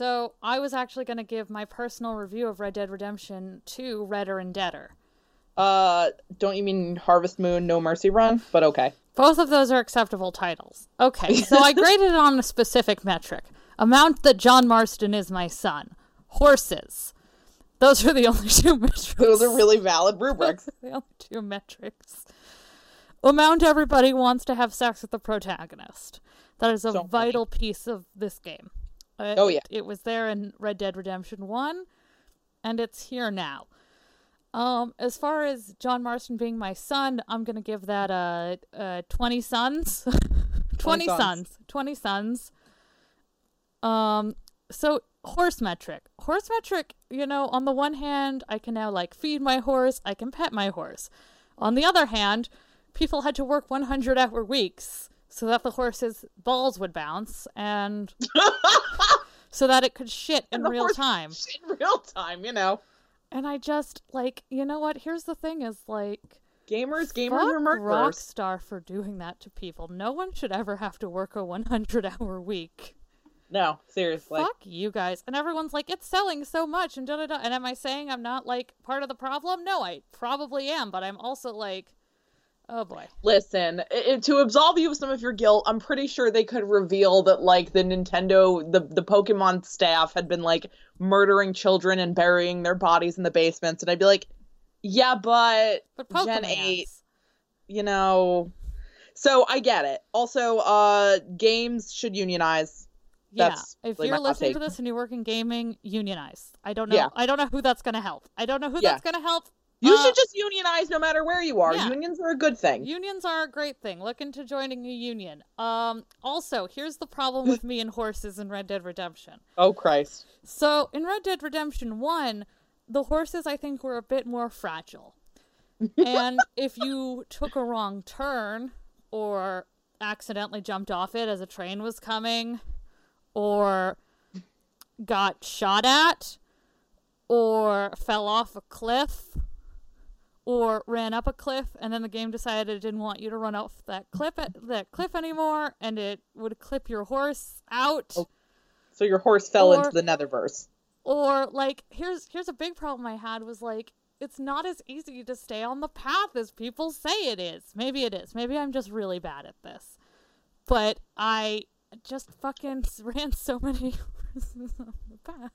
So I was actually going to give my personal review of Red Dead Redemption to Redder and Deader. Uh, don't you mean Harvest Moon No Mercy Run? But okay. Both of those are acceptable titles. Okay, so I graded it on a specific metric. Amount that John Marston is my son. Horses. Those are the only two metrics. Those are really valid rubrics. the only two metrics. Amount everybody wants to have sex with the protagonist. That is a funny. vital piece of this game. Uh, Oh, it- yeah. It, was there in Red Dead Redemption 1, and it's here now. Um, as far as John Marston being my son, I'm gonna give that uh, uh 20 sons. 20 sons. sons. 20 sons. Um, so horse metric. Horse metric, you know, on the one hand, I can now like feed my horse, I can pet my horse. On the other hand, people had to work 100 hour weeks so that the horse's balls would bounce and so that it could shit in real time. In real time, you know. And I just like, you know what? Here's the thing is like Gamers, gamers are murderers. Rockstar for doing that to people. No one should ever have to work a 100 hour week. No, seriously. Fuck you guys. And everyone's like, it's selling so much and da da da. And am I saying I'm not like part of the problem? No, I probably am, but I'm also like, oh boy. Listen, i- i- to absolve you of some of your guilt, I'm pretty sure they could reveal that like the Nintendo, the the Pokemon staff had been like murdering children and burying their bodies in the basements, and I'd be like, yeah, but But Gen Pokemon. eight. you know. So I get it. Also, uh, games should unionize. Yeah. That's If really you're listening to this and you work in gaming, unionize. I don't know. Yeah. I don't know who that's gonna help. I don't know who Yeah. that's gonna help. You Uh, should just unionize no matter where you are. yeah. Unions are a good thing. Unions are a great thing. Look into joining a union. Um also, here's the problem with me and horses in Red Dead Redemption. oh Christ. So in Red Dead Redemption 1, the horses I think were a bit more fragile. and if you took a wrong turn or accidentally jumped off it as a train was coming or got shot at or fell off a cliff or ran up a cliff and then the game decided it didn't want you to run off that cliff that cliff anymore and it would clip your horse out Oh. So your horse fell Or- into the netherverse. or like here's here's a big problem i had was like it's not as easy to stay on the path as people say it is maybe it is maybe i'm just really bad at this but i just fucking ran so many horses on the path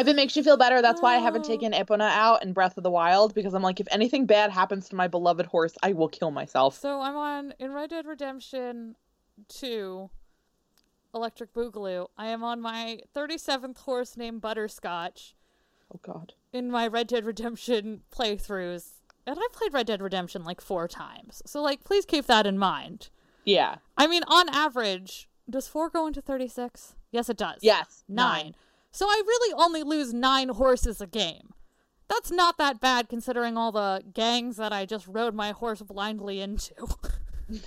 If it makes you feel better, that's why I haven't Oh. taken Epona out in Breath of the Wild because I'm like, if anything bad happens to my beloved horse, I will kill myself. so i'm on in red dead redemption 2 electric boogaloo i am on my 37th horse named butterscotch Oh God. in my Red Dead Redemption playthroughs, and I've played Red Dead Redemption like four times. So, like, please keep that in mind. Yeah. I mean, on average, does four go into 36? Yes, it does. Yes. Nine. So, I really only lose nine horses a game. That's not that bad considering all the gangs that I just rode my horse blindly into.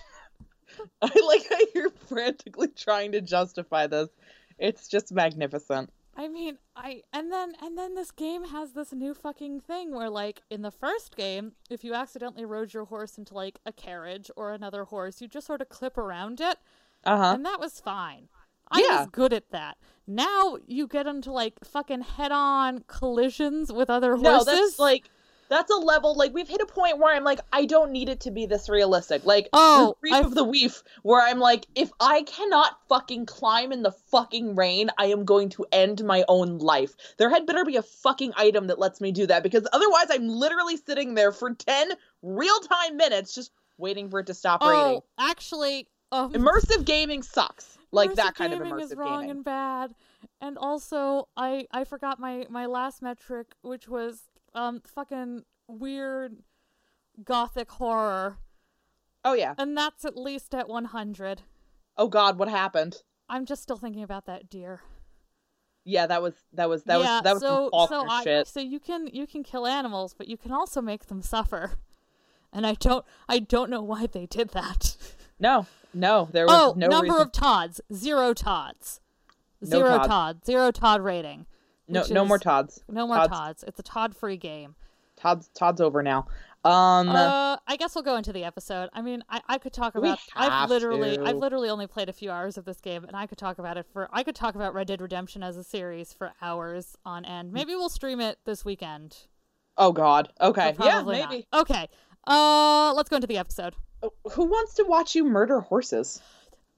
I like how you're frantically trying to justify this. It's just magnificent. I mean, I and then and then this game has this new fucking thing where like in the first game, if you accidentally rode your horse into like a carriage or another horse, you just sort of clip around it, Uh huh. and that was fine. I Yeah. was good at that. Now you get into like fucking head-on collisions with other horses. No, that's like that's a level like we've hit a point where I'm like I don't need it to be this realistic. Like Oh, the Reef I've- of the Weef, where I'm like, if I cannot fucking climb in the fucking rain, I am going to end my own life. There had better be a fucking item that lets me do that because otherwise I'm literally sitting there for ten real time minutes just waiting for it to stop raining. oh, actually, um, Immersive gaming sucks. Like immersive that kind of gaming immersive is wrong gaming. and bad. And also, I I forgot my my last metric, which was um fucking weird gothic horror, Oh yeah. and that's at least at 100. Oh god, what happened? I'm just still thinking about that deer. Yeah, that was that was that yeah, was that was so so I shit. so you can you can kill animals, but you can also make them suffer. And I don't I don't know why they did that. No, no, there was oh, no number reason. of Todds, zero Todds, No zero Todd. Todd, zero Todd rating. no no more Todds. No more Todds. Todds. It's a Todd free game. Todd's Todd's over now. Um, Uh, I guess we'll go into the episode. I mean, I, I could talk about. I've literally, to. I've literally only played a few hours of this game, and I could talk about it for. I could talk about Red Dead Redemption as a series for hours on end. Maybe we'll stream it this weekend. oh God. Okay. Yeah, probably not. maybe. Okay. Uh, let's go into the episode. Who wants to watch you murder horses?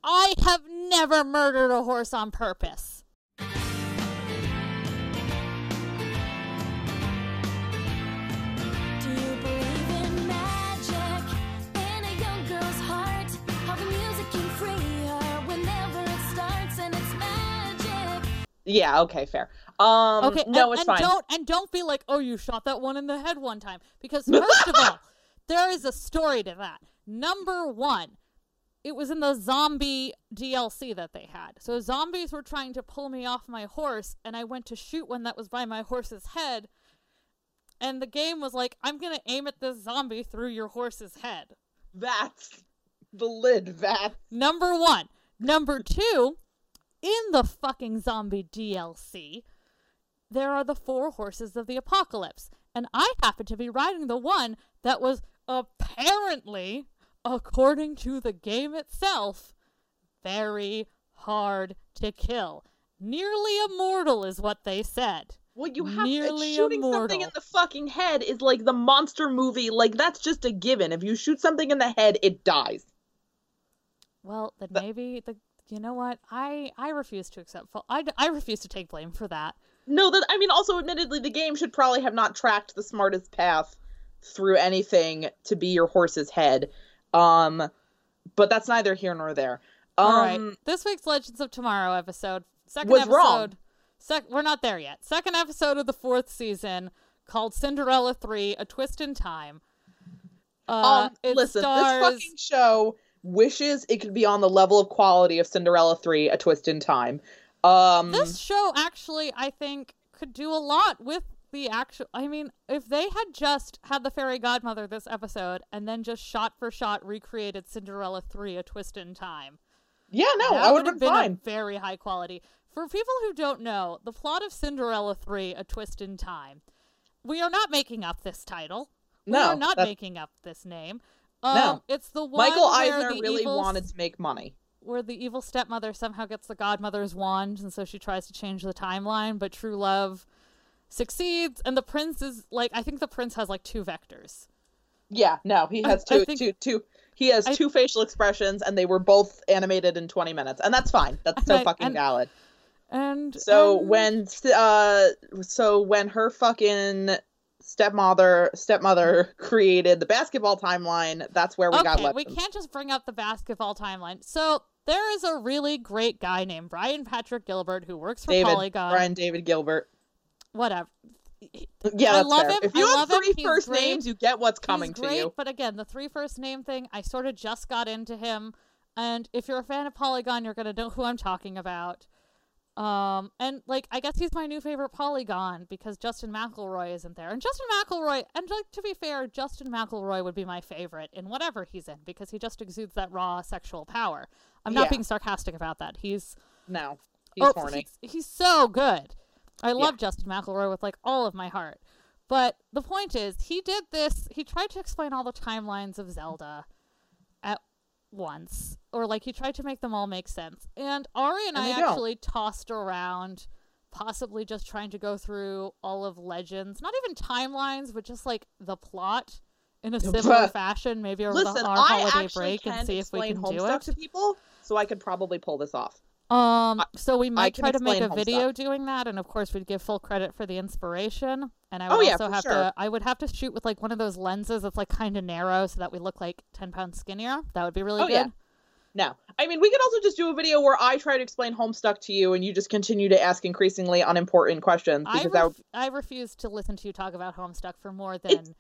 I have never murdered a horse on purpose. Do you believe in magic in a young girl's heart? How the music can free her whenever it starts, and it's magic. Yeah. Okay. Fair. Um. Okay, No, and, it's and fine. Don't and don't be like, oh, you shot that one in the head one time. Because first of all, there is a story to that. Number one, it was in the zombie DLC that they had. So zombies were trying to pull me off my horse, and I went to shoot one that was by my horse's head. And the game was like, I'm gonna aim at this zombie through your horse's head. That's the lid. That. Number one. Number two, in the fucking zombie DLC, there are the four horses of the apocalypse. And I happened to be riding the one that was apparently, according to the game itself, very hard to kill. Nearly immortal is what they said. Well, you have Nearly shooting something in the fucking head is like the monster movie. Like that's just a given. If you shoot something in the head, it dies. Well, then But- maybe the. You know what? I I refuse to accept. I I refuse to take blame for that. No, that I mean, also, admittedly, the game should probably have not tracked the smartest path through anything to be your horse's head. Um, but that's neither here nor there. Um, All right. This week's Legends of Tomorrow episode, second was episode. wrong. Sec- we're not there yet. Second episode of the fourth season called Cinderella 3 A Twist in Time. Uh, um, listen, stars this fucking show wishes it could be on the level of quality of Cinderella 3, A Twist in Time. Um, this show actually I think could do a lot with the actual I mean, if they had just had the fairy godmother this episode and then just shot for shot recreated Cinderella 3 A Twist in Time. yeah, no, that I would have been, fine. very high quality. For people who don't know, the plot of Cinderella 3, A Twist in Time. We are not making up this title. We No, are not that's- making up this name. Um, No. It's the one Michael Eisner really evil, wanted to make money. where the evil stepmother somehow gets the godmother's wand, and so she tries to change the timeline, but true love succeeds, and the prince is like, I think the prince has like two vectors. Yeah, no, he has I two, think- two, two. He has I- two facial expressions, and they were both animated in 20 minutes, and that's fine. That's so I- fucking and- valid. And So and- when uh so when her fucking stepmother stepmother created the basketball timeline, that's where we got okay, left. we can't just bring up the basketball timeline. So there is a really great guy named Brian Patrick Gilbert who works for David Polygon. Brian David Gilbert. Whatever. Yeah, I love fair. him. If you I have him. three He's first great. names, you get what's coming He's to great, you. but again, the three first name thing, I sort of just got into him. And if you're a fan of Polygon, you're gonna know who I'm talking about. Um, and like, I guess he's my new favorite Polygon because Justin McElroy isn't there. And Justin McElroy, and like to be fair, Justin McElroy would be my favorite in whatever he's in because he just exudes that raw sexual power. I'm not Yeah. being sarcastic about that. He's No, he's oh, horny. He's, he's so good. I love Justin McElroy with like all of my heart. But the point is, he did this. He tried to explain all the timelines of Zelda at once, or like he tried to make them all make sense. And Ari and, And I they don't. actually tossed around, possibly just trying to go through all of Legends, not even timelines, but just like the plot in a similar fashion, maybe over Listen, the, our I holiday break, and see if we can do it. to people, so I could probably pull this off. Um, so we might try to make a video Homestuck. doing that, and of course we'd give full credit for the inspiration. And I would Oh, yeah, also have sure. to, I would have to shoot with like one of those lenses that's like kind of narrow, so that we look like ten pounds skinnier. That would be really Oh, good. yeah. No, I mean we could also just do a video where I try to explain Homestuck to you, and you just continue to ask increasingly unimportant questions I because that would ref- I refuse to listen to you talk about Homestuck for more than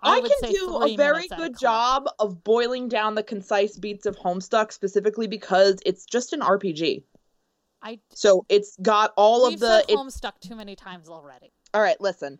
I, I, can do a very good job of boiling down the concise beats of Homestuck specifically because it's just an RPG. I So it's got all of the it, Homestuck too many times already. All right, listen.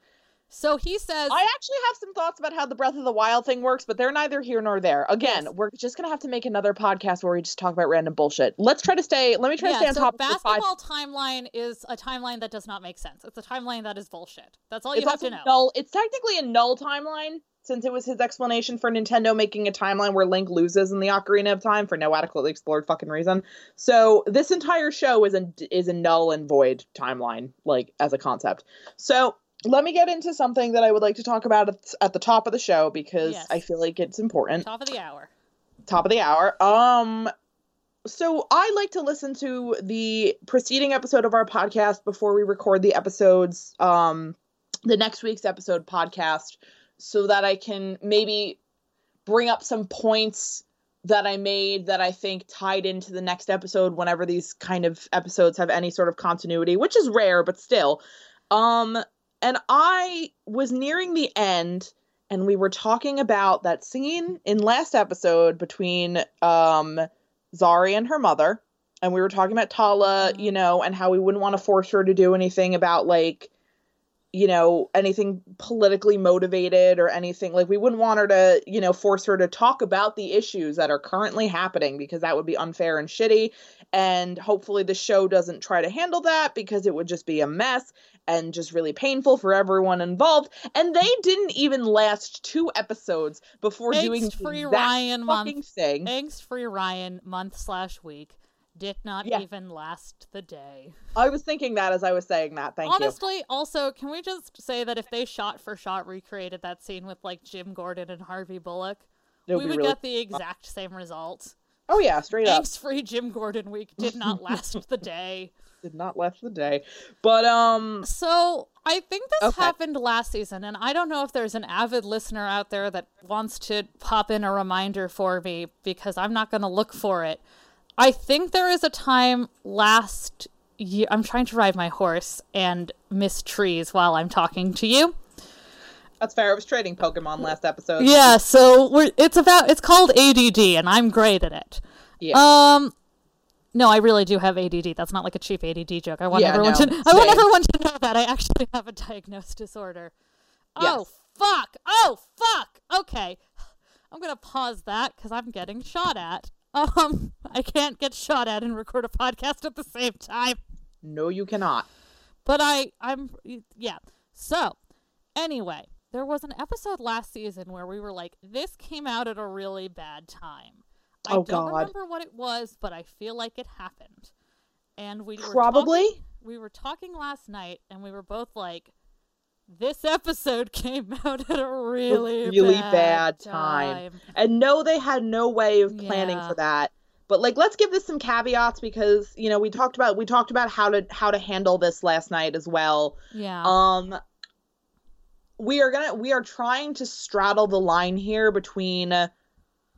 So he says, I actually have some thoughts about how the Breath of the Wild thing works, but they're neither here nor there. Again, Yes. we're just going to have to make another podcast where we just talk about random bullshit. Let's try to stay let me try to stay yeah, on so top of the five basketball timeline is a timeline that does not make sense. It's a timeline that is bullshit. That's all It's you have to know. null. It's technically a null timeline. since it was his explanation for Nintendo making a timeline where Link loses in the Ocarina of Time for no adequately explored fucking reason. So this entire show is a is a null and void timeline, like as a concept. So let me get into something that I would like to talk about at, at the top of the show because Yes. I feel like it's important. Top of the hour. Top of the hour. Um so I like to listen to the preceding episode of our podcast before we record the episodes um the next week's episode podcast so that I can maybe bring up some points that I made that I think tied into the next episode whenever these kind of episodes have any sort of continuity, which is rare but still. Um and I was nearing the end and we were talking about that scene in last episode between um Zari and her mother and we were talking about Tala, Mhm. you know, and how we wouldn't want to force her to do anything about like you know anything politically motivated or anything like we wouldn't want her to you know force her to talk about the issues that are currently happening because that would be unfair and shitty and hopefully the show doesn't try to handle that because it would just be a mess and just really painful for everyone involved and they didn't even last two episodes before doing free that Ryan fucking month. thing Angst free Ryan month slash week did not Yeah. even last the day. i was thinking that as i was saying that thank you Honestly, also, can we just say that if they shot for shot recreated that scene with like Jim Gordon and Harvey Bullock, It would we would really- get the exact same result. Oh yeah straight up Angst free Jim Gordon week did not last the day. did not last the day but um So I think this Okay. happened last season, and I don't know if there's an avid listener out there that wants to pop in a reminder for me because I'm not going to look for it. I think there is a time last year. I'm trying to ride my horse and miss trees while I'm talking to you. That's fair. I was trading Pokemon last episode. Yeah, so we're, it's about it's called ADD, and I'm great at it. Yeah. Um, no, I really do have ADD. That's not like a cheap ADD joke. I want Yeah, everyone no, to. I want everyone to know that I actually have a diagnosed disorder. Oh fuck! Oh fuck! Okay, I'm gonna pause that because I'm getting shot at. Um, I can't get shot at and record a podcast at the same time. no, you cannot. But I, I'm, yeah. So, anyway, there was an episode last season where we were like, this came out at a really bad time. I Oh, don't God. remember what it was, but I feel like it happened. And we were Probably. talking- we were talking last night, and we were both like, this episode came out at a really, really bad, bad time. And no, they had no way of planning Yeah. for that. But like, let's give this some caveats because you know we talked about we talked about how to how to handle this last night as well. Yeah. Um, we are gonna we are trying to straddle the line here between uh,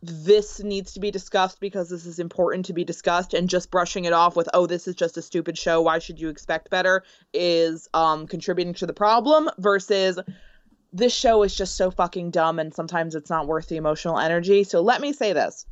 this needs to be discussed because this is important to be discussed and just brushing it off with oh this is just a stupid show. Why should you expect better? Is um contributing to the problem versus this show is just so fucking dumb and sometimes it's not worth the emotional energy. So let me say this.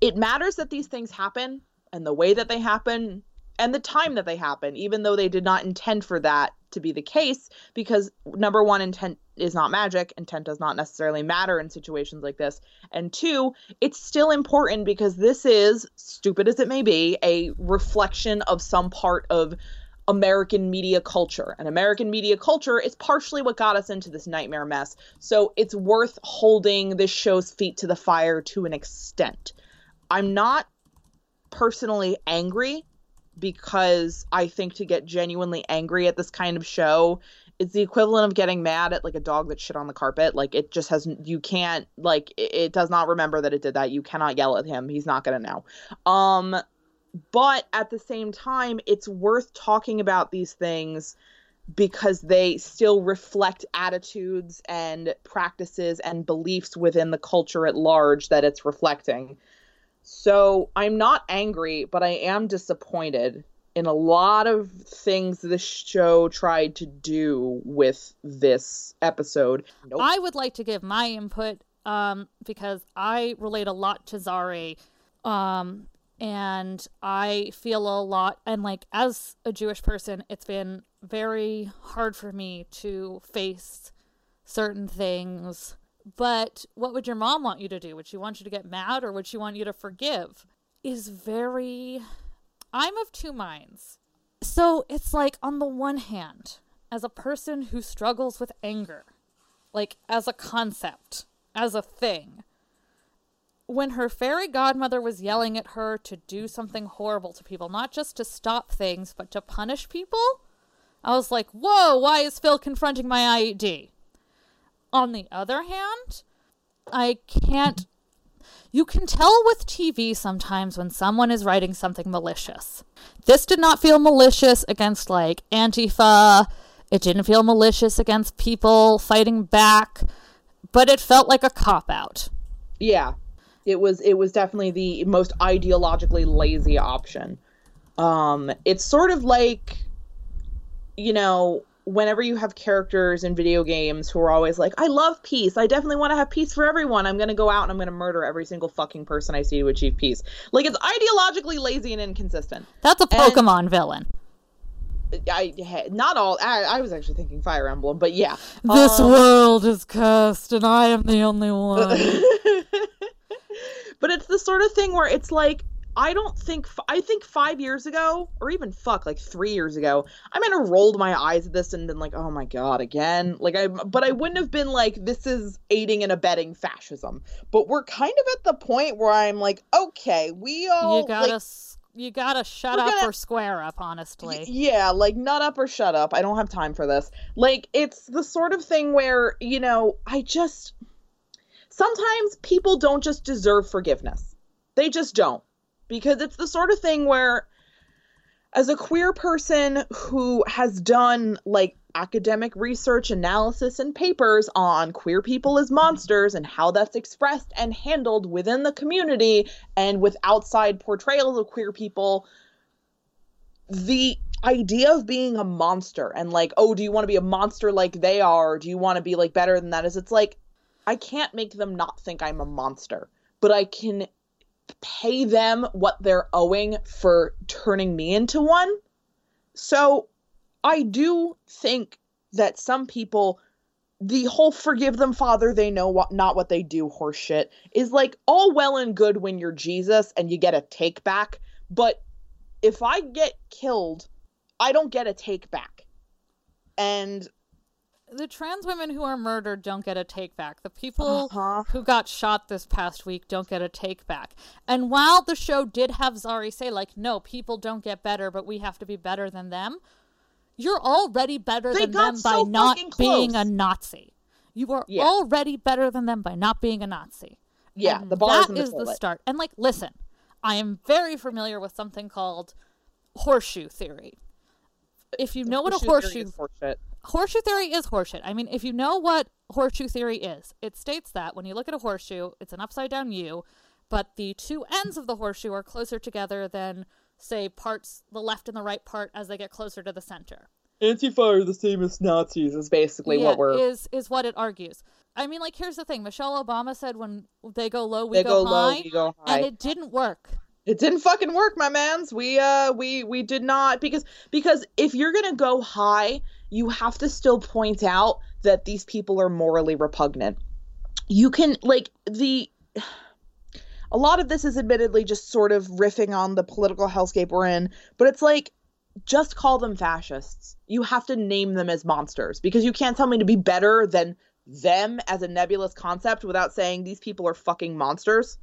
It matters that these things happen and the way that they happen and the time that they happen, even though they did not intend for that to be the case, because number one, intent is not magic. Intent does not necessarily matter in situations like this. And two, it's still important because this is, stupid as it may be, a reflection of some part of American media culture. And American media culture is partially what got us into this nightmare mess. So it's worth holding this show's feet to the fire to an extent. I'm not personally angry because I think to get genuinely angry at this kind of show is the equivalent of getting mad at like a dog that shit on the carpet. Like it just has you can't like it, it does not remember that it did that. You cannot yell at him. He's not gonna know. Um but at the same time, it's worth talking about these things because they still reflect attitudes and practices and beliefs within the culture at large that it's reflecting. So I'm not angry, but I am disappointed in a lot of things this show tried to do with this episode. Nope. I would like to give my input um, because I relate a lot to Zari. Um, and I feel a lot, and like as a Jewish person, it's been very hard for me to face certain things. But what would your mom want you to do? Would she want you to get mad or would she want you to forgive? Is very. I'm of two minds. So it's like, on the one hand, as a person who struggles with anger, like as a concept, as a thing. When her fairy godmother was yelling at her to do something horrible to people, not just to stop things, but to punish people, I was like, whoa, why is Phil confronting my IED? On the other hand, I can't. You can tell with TV sometimes when someone is writing something malicious. This did not feel malicious against like Antifa. It didn't feel malicious against people fighting back, but it felt like a cop out. Yeah. It was it was definitely the most ideologically lazy option. Um it's sort of like you know, whenever you have characters in video games who are always like, I love peace. I definitely want to have peace for everyone. I'm going to go out and I'm going to murder every single fucking person I see to achieve peace. Like, it's ideologically lazy and inconsistent. That's a Pokemon villain. I not all. I, I was actually thinking Fire Emblem, but yeah. This Um, world is cursed, and I am the only one. but it's the sort of thing where it's like I don't think f- I think five years ago, or even fuck, like three years ago, I might have rolled my eyes at this and been like, "Oh my god, again!" Like I, but I wouldn't have been like, "This is aiding and abetting fascism." But we're kind of at the point where I'm like, "Okay, we all you gotta, like, you gotta shut up gonna- or square up. Honestly, Y- Yeah, like nut up or shut up. I don't have time for this. Like it's the sort of thing where, you know, I just sometimes people don't just deserve forgiveness. They just don't. Because it's the sort of thing where as a queer person who has done like academic research analysis and papers on queer people as monsters and how that's expressed and handled within the community and with outside portrayals of queer people the idea of being a monster and like oh do you want to be a monster like they are? Do you want to be like better than that? Is it's like i can't make them not think i'm a monster but i can pay them what they're owing for turning me into one so i do think that some people the whole forgive them father they know what not what they do horseshit is like all well and good when you're jesus and you get a take back but if I get killed, I don't get a take back. And the trans women who are murdered don't get a take back. The people Uh-huh. who got shot this past week don't get a take back. And while the show did have Zari say, like, no, people don't get better, but we have to be better than them, you're already better They than them by not being a Nazi. You are Yeah. already better than them by not being a Nazi. yeah, And the bar's that in the is the start. And like, listen, I am very familiar with something called horseshoe theory. If you know what a horseshoe is horseshit. Horseshoe theory is horseshit. I mean, if you know what horseshoe theory is, it states that when you look at a horseshoe, it's an upside down U, but the two ends of the horseshoe are closer together than, say, parts, the left and the right part as they get closer to the center. Antifa are the same as Nazis is basically yeah, what we're is is what it argues. I mean, like, here's the thing: Michelle Obama said, "When they go low, we they go, go, low, we go high. and it didn't work. it didn't fucking work, my mans. We uh we we did not because because if you're gonna go high, you have to still point out that these people are morally repugnant. You can like the a lot of this is admittedly just sort of riffing on the political hellscape we're in, but it's like just call them fascists. You have to name them as monsters because you can't tell me to be better than them as a nebulous concept without saying these people are fucking monsters.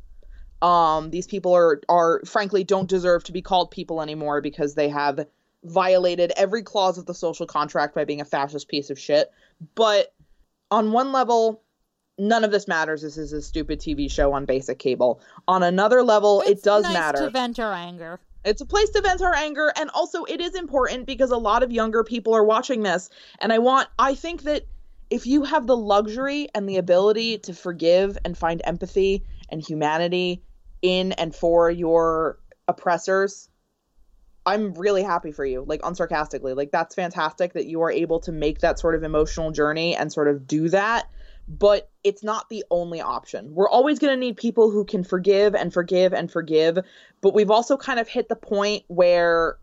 Um, these people are are frankly don't deserve to be called people anymore because they have violated every clause of the social contract by being a fascist piece of shit. But on one level, none of this matters. This is a stupid TV show on basic cable. On another level, It's it does nice matter. to vent our anger. It's a place to vent our anger, and also it is important because a lot of younger people are watching this. And I want, I think that if you have the luxury and the ability to forgive and find empathy and humanity in and for your oppressors, I'm really happy for you, like unsarcastically. Like that's fantastic that you are able to make that sort of emotional journey and sort of do that. But it's not the only option. We're always going to need people who can forgive and forgive and forgive. But we've also kind of hit the point where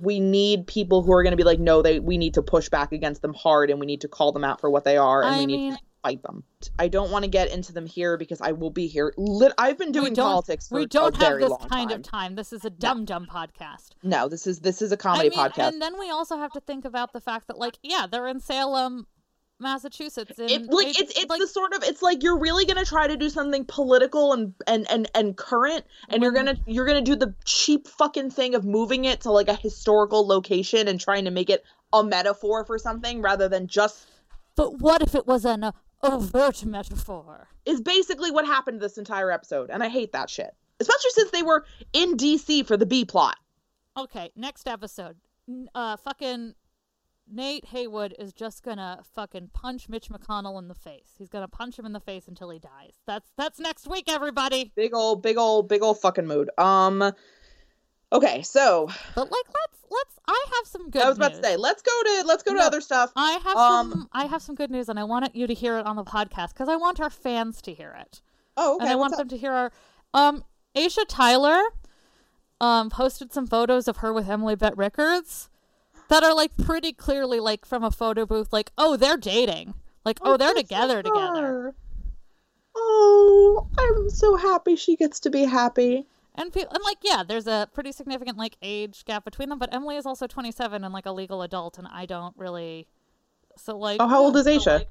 we need people who are going to be like, no, they we need to push back against them hard, and we need to call them out for what they are, and I we need mean, to fight them. I don't want to get into them here because I will be here. Lit- I've been doing we don't, politics for we don't have very this kind time. of time. This is a dumb dumb podcast. No, this is this is a comedy I mean, podcast. And then we also have to think about the fact that, like, yeah, they're in Salem Massachusetts. In, it, like it's it's the sort of it's like you're really gonna try to do something political and and and, and current and you're gonna you're gonna do the cheap fucking thing of moving it to like a historical location and trying to make it a metaphor for something rather than just But what if it was an uh, overt metaphor? is basically what happened this entire episode and i hate that shit especially since they were in dc for the b plot Okay, next episode. Uh, fucking Nate Heywood is just gonna fucking punch Mitch McConnell in the face. He's gonna punch him in the face until he dies. That's that's next week, everybody. big old big old big old fucking mood um okay so But like, let's let's. I have some good. i was about news. to say let's go to let's go to other stuff I have Um, some. I have some good news, and I want you to hear it on the podcast because I want our fans to hear it, oh okay and I what's want up? them to hear our. Um, Aisha Tyler, um, posted some photos of her with Emily Bett Rickards, that are like pretty clearly like from a photo booth. Like, oh, they're dating. Like, oh, they're good for together together. Oh, I'm so happy she gets to be happy. And and like, yeah, there's a pretty significant like age gap between them. But Emily is also 27 and like a legal adult, and I don't really. So like, Oh, how old is Aisha?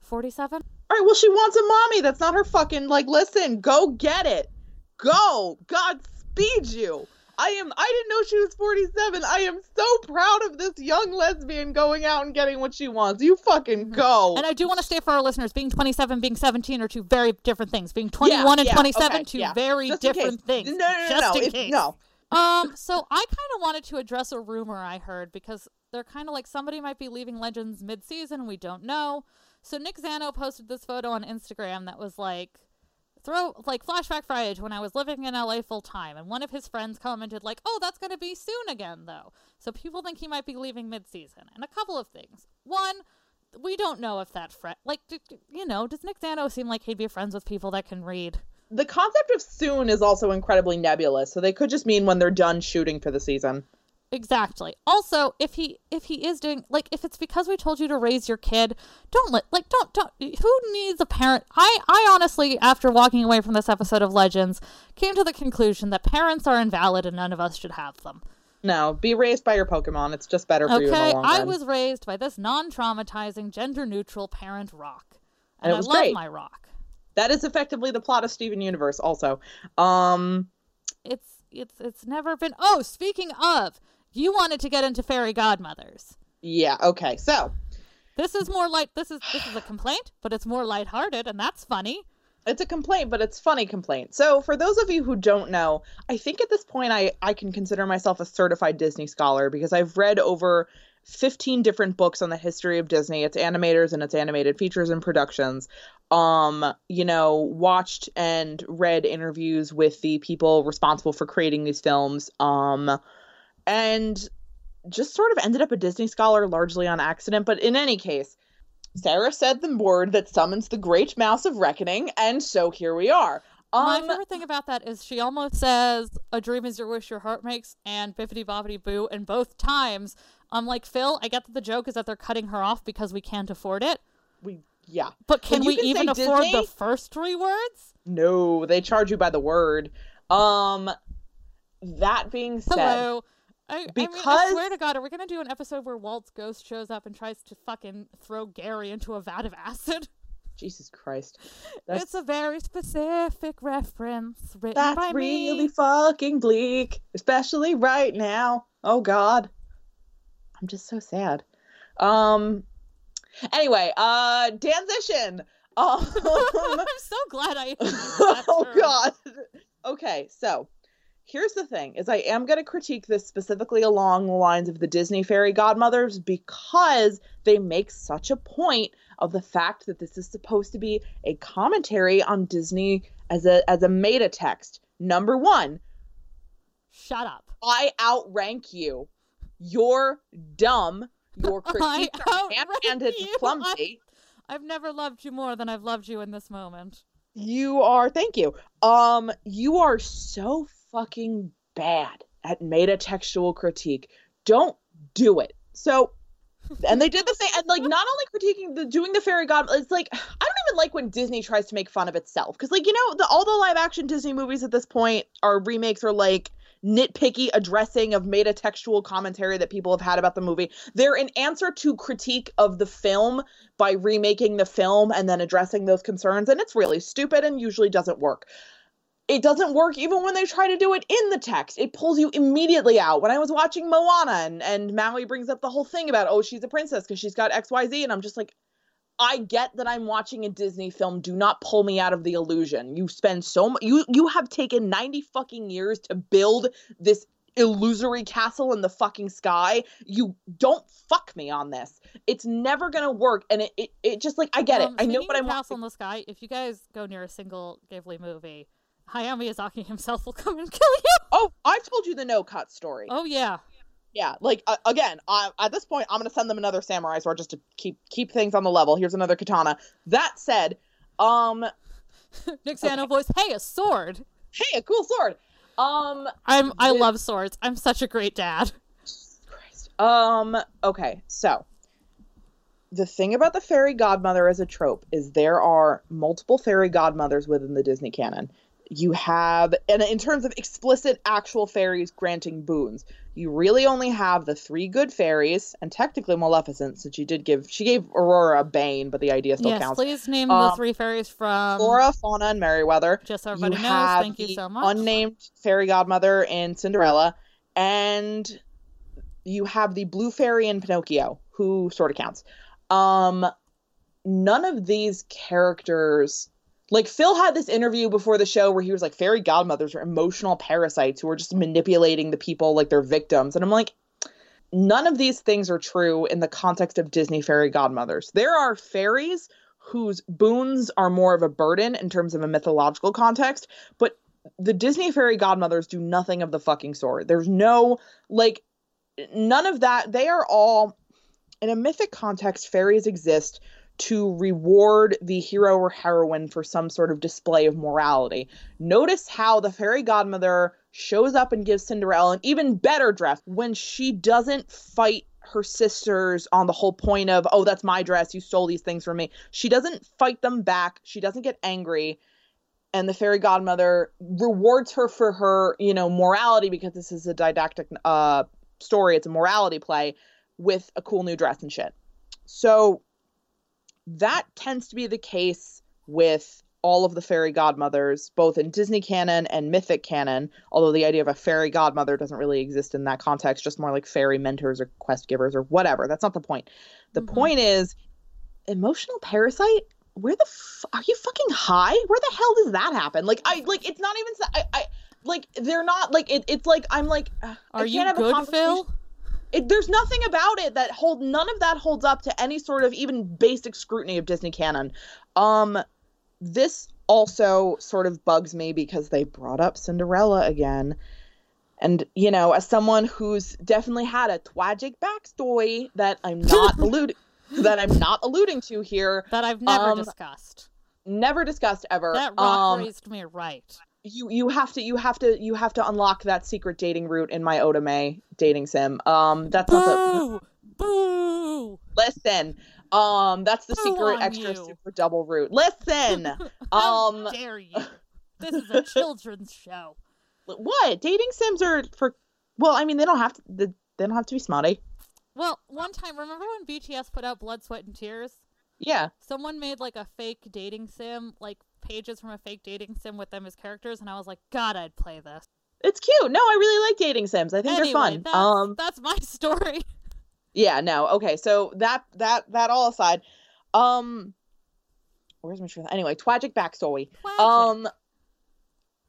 47. All right, well, she wants a mommy. That's not her fucking like. Listen, go get it. Go. God speed you. I am. I didn't know she was 47. I am so proud of this young lesbian going out and getting what she wants. You fucking go. And I do want to state for our listeners, being 27, being 17 are two very different things. Being 21 and yeah, 27, okay, two yeah. very Just different things. No, no, no, Just no. in case. no. um, so I kind of wanted to address a rumor I heard because they're kind of like somebody might be leaving Legends mid-season. We don't know. So Nick Zano posted this photo on Instagram that was like, throw like flashback Friday to when I was living in LA full time, and one of his friends commented like, "Oh, that's gonna be soon again, though." So people think he might be leaving mid-season, and a couple of things. One, we don't know if that friend, like, d- you know, does Nick Zano seem like he'd be friends with people that can read? The concept of soon is also incredibly nebulous, so they could just mean when they're done shooting for the season. Exactly. Also, if he if he is doing like if it's because we told you to raise your kid, don't let like don't don't who needs a parent? I I honestly after walking away from this episode of Legends came to the conclusion that parents are invalid and none of us should have them. No, be raised by your Pokemon. It's just better for you Okay, I was raised by this non-traumatizing gender-neutral parent rock. And And, it I love great. my rock. That is effectively the plot of Steven Universe. Also, um, It's it's it's never been Oh, speaking of, you wanted to get into fairy godmothers. yeah. Okay, so This is more like this is this is a complaint, but it's more lighthearted and that's funny. it's a complaint, but it's funny complaint. So for those of you who don't know, I think at this point I I can consider myself a certified Disney scholar because I've read over 15 different books on the history of Disney, its animators and its animated features and productions. Um, you know, watched and read interviews with the people responsible for creating these films. Um, and just sort of ended up a Disney scholar largely on accident. But in any case, Sarah said the word that summons the great mouse of reckoning, and so here we are. My Um, favorite thing about that is she almost says "A dream is your wish, your heart makes" and "Bippity boppity boo," and both times I'm like, Phil, I get that the joke is that they're cutting her off because we can't afford it, we yeah. but can you we can even afford Disney- the first three words? No, they charge you by the word. Um, that being said, Hello. I, I mean, I Because- swear to God, are we gonna do an episode where Walt's ghost shows up and tries to fucking throw Gary into a vat of acid? Jesus Christ, that's It's a very specific reference written by that's really me. fucking bleak, especially right now. Oh God, I'm just so sad. Um. Anyway, uh, transition. Um. I'm so glad I. oh god okay so here's the thing is i am going to critique this specifically along the lines of the disney fairy godmothers because they make such a point of the fact that this is supposed to be a commentary on disney as a as a meta text number one Shut up. i outrank you you're dumb your outrank hand-handed clumsy I've never loved you more than I've loved you in this moment. You are, thank you. Um, you are so fucking bad at metatextual critique. Don't do it. So, and they did the same and like not only critiquing the doing the fairy god, it's like I don't even like when Disney tries to make fun of itself because like you know the all the live action Disney movies at this point are remakes or like nitpicky addressing of meta textual commentary that people have had about the movie. They're an answer to critique of the film by remaking the film and then addressing those concerns, and it's really stupid and usually doesn't work. It doesn't work even when they try to do it in the text. It pulls you immediately out. When I was watching Moana and, and Maui brings up the whole thing about, oh, she's a princess because she's got XYZ, and I'm just like, I get that I'm watching a Disney film. Do not pull me out of the illusion. You spend so much. You you have taken 90 fucking years to build this illusory castle in the fucking sky. You don't fuck me on this. It's never gonna work. And it it, it just like I get Um, it. I know what I'm Castle in the Sky. If you guys go near a single Ghibli movie, Hayao Miyazaki himself will come and kill you. Oh, I've told you the no cut story. Oh yeah. Yeah, like uh, again, I, at this point, I'm gonna send them another samurai sword just to keep keep things on the level. Here's another katana. That said, um, Nick Zano voice. Hey, a sword. hey, a cool sword. Um, I'm. I With- love swords. I'm such a great dad. Christ. Um, okay, so the thing about the fairy godmother as a trope is there are multiple fairy godmothers within the Disney canon. You have, and in terms of explicit actual fairies granting boons, you really only have the three good fairies, and technically Maleficent, since she did give, she gave Aurora a bane, but the idea still yes, counts. please name the Um, three fairies from. Flora, Fauna, and Merryweather. Just so everybody you knows. Thank you so much. Unnamed fairy godmother in Cinderella, and you have the blue fairy in Pinocchio, who sort of counts. Um, none of these characters, like Phil had this interview before the show where he was like, fairy godmothers are emotional parasites who are just manipulating the people like they're victims, and I'm like. None of these things are true in the context of Disney fairy godmothers. There are fairies whose boons are more of a burden in terms of a mythological context, but the Disney fairy godmothers do nothing of the fucking sort. There's no like none of that. They are all in a mythic context, fairies exist to reward the hero or heroine for some sort of display of morality. Notice how the fairy godmother shows up and gives Cinderella an even better dress when she doesn't fight her sisters on the whole point of, oh, that's my dress, you stole these things from me. She doesn't fight them back, she doesn't get angry. And the fairy godmother rewards her for her, you know, morality because this is a didactic uh, story. It's a morality play with a cool new dress and shit. So that tends to be the case with all of the fairy godmothers, both in Disney canon and mythic canon, although the idea of a fairy godmother doesn't really exist in that context, just more like fairy mentors or quest givers or whatever. That's not the point. The Mhm. point is emotional parasite where the f- are you fucking high? Where the hell does that happen? Like I like it's not even s- I, I like they're not like it, it's like I'm like uh, I Are can't you have a good, Phil? It, there's nothing about it that hold none of that holds up to any sort of even basic scrutiny of Disney canon. Um this also sort of bugs me because they brought up Cinderella again. And you know, as someone who's definitely had a tragic backstory that I'm not alluding that I'm not alluding to here, That I've never Um, discussed. never discussed ever. That rock um, raised me right. You you have to you have to you have to unlock that secret dating route in my Otome dating sim. Um that's not the Boo! Boo! listen um that's the Boo secret extra you. super double route listen How um dare you? This is a children's show. what dating sims are for well i mean they don't have to they they don't have to be smutty Well, one time, remember when BTS put out Blood, Sweat, and Tears? yeah Someone made like a fake dating sim, like pages from a fake dating sim with them as characters, and I was like, God, I'd play this. it's cute no i really like dating sims i think anyway, they're fun That's, um that's my story. yeah no okay so that that that all aside um where's my truth anyway tragic backstory Tragic. Um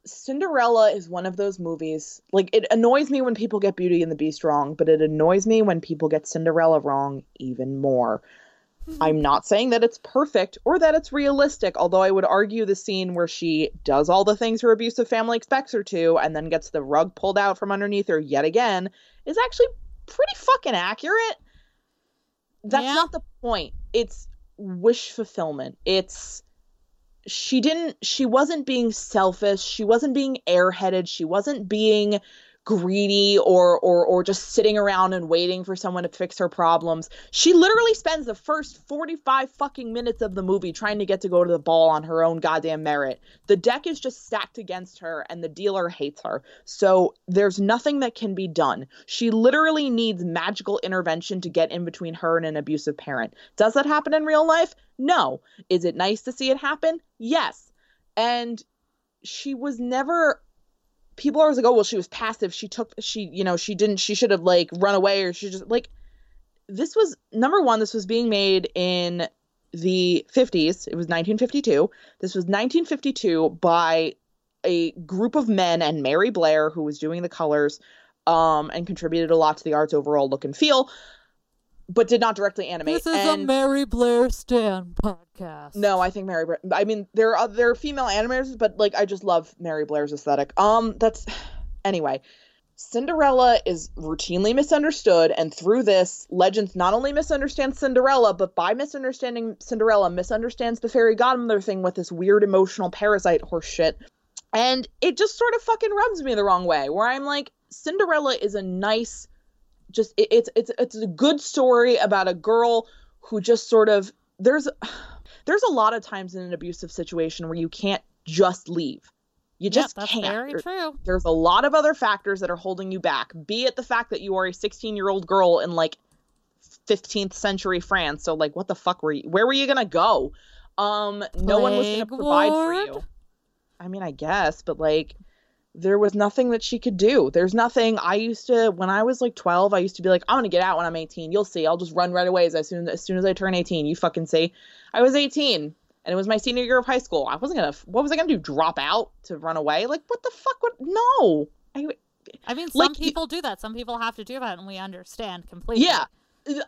Cinderella is one of those movies. Like it annoys me when people get Beauty and the Beast wrong, but it annoys me when people get Cinderella wrong even more. I'm mm-hmm. not saying that it's perfect or that it's realistic, although I would argue the scene where she does all the things her abusive family expects her to and then gets the rug pulled out from underneath her yet again is actually pretty fucking accurate. That's Yeah. not the point. It's wish fulfillment. It's she didn't she wasn't being selfish she wasn't being airheaded she wasn't being greedy or or or just sitting around and waiting for someone to fix her problems. She literally spends the first 45 fucking minutes of the movie trying to get to go to the ball on her own goddamn merit. The deck is just stacked against her and the dealer hates her. So there's nothing that can be done. She literally needs magical intervention to get in between her and an abusive parent. Does that happen in real life? No. Is it nice to see it happen? Yes. And she was never people always like, oh well, she was passive. She took she you know she didn't she should have like run away or she just like this was number one. This was being made in the 50s. It was 1952. This was 1952 by a group of men and Mary Blair who was doing the colors um and contributed a lot to the art's overall look and feel but did not directly animate This is a Mary Blair Stan podcast. no, I think Mary. I mean, there are there are female animators, but like I just love Mary Blair's aesthetic. Um, that's anyway. Cinderella is routinely misunderstood, and through this, Legends not only misunderstands Cinderella, but by misunderstanding Cinderella, misunderstands the fairy godmother thing with this weird emotional parasite horse shit. And it just sort of fucking rubs me the wrong way, where I'm like, Cinderella is a nice, just it, it's it's it's a good story about a girl who just sort of there's there's a lot of times in an abusive situation where you can't just leave. You just that's can't. very There- true. There's a lot of other factors that are holding you back. Be it the fact that you are a 16 year old girl in like 15th century France. So like, what the fuck were you? Where were you gonna go? Um, no one was gonna Plague provide for you. I mean, I guess, but like, there was nothing that she could do. There's nothing. I used to when I was like 12. I used to be like, I'm gonna get out when I'm 18. You'll see. I'll just run right away as soon as soon as I turn 18. You fucking see. I was 18 and it was my senior year of high school. I wasn't gonna. What was I gonna do? Drop out to run away? Like what the fuck? Would no? I, I mean, some Like, people do that. Some people have to do that, and we understand completely. yeah.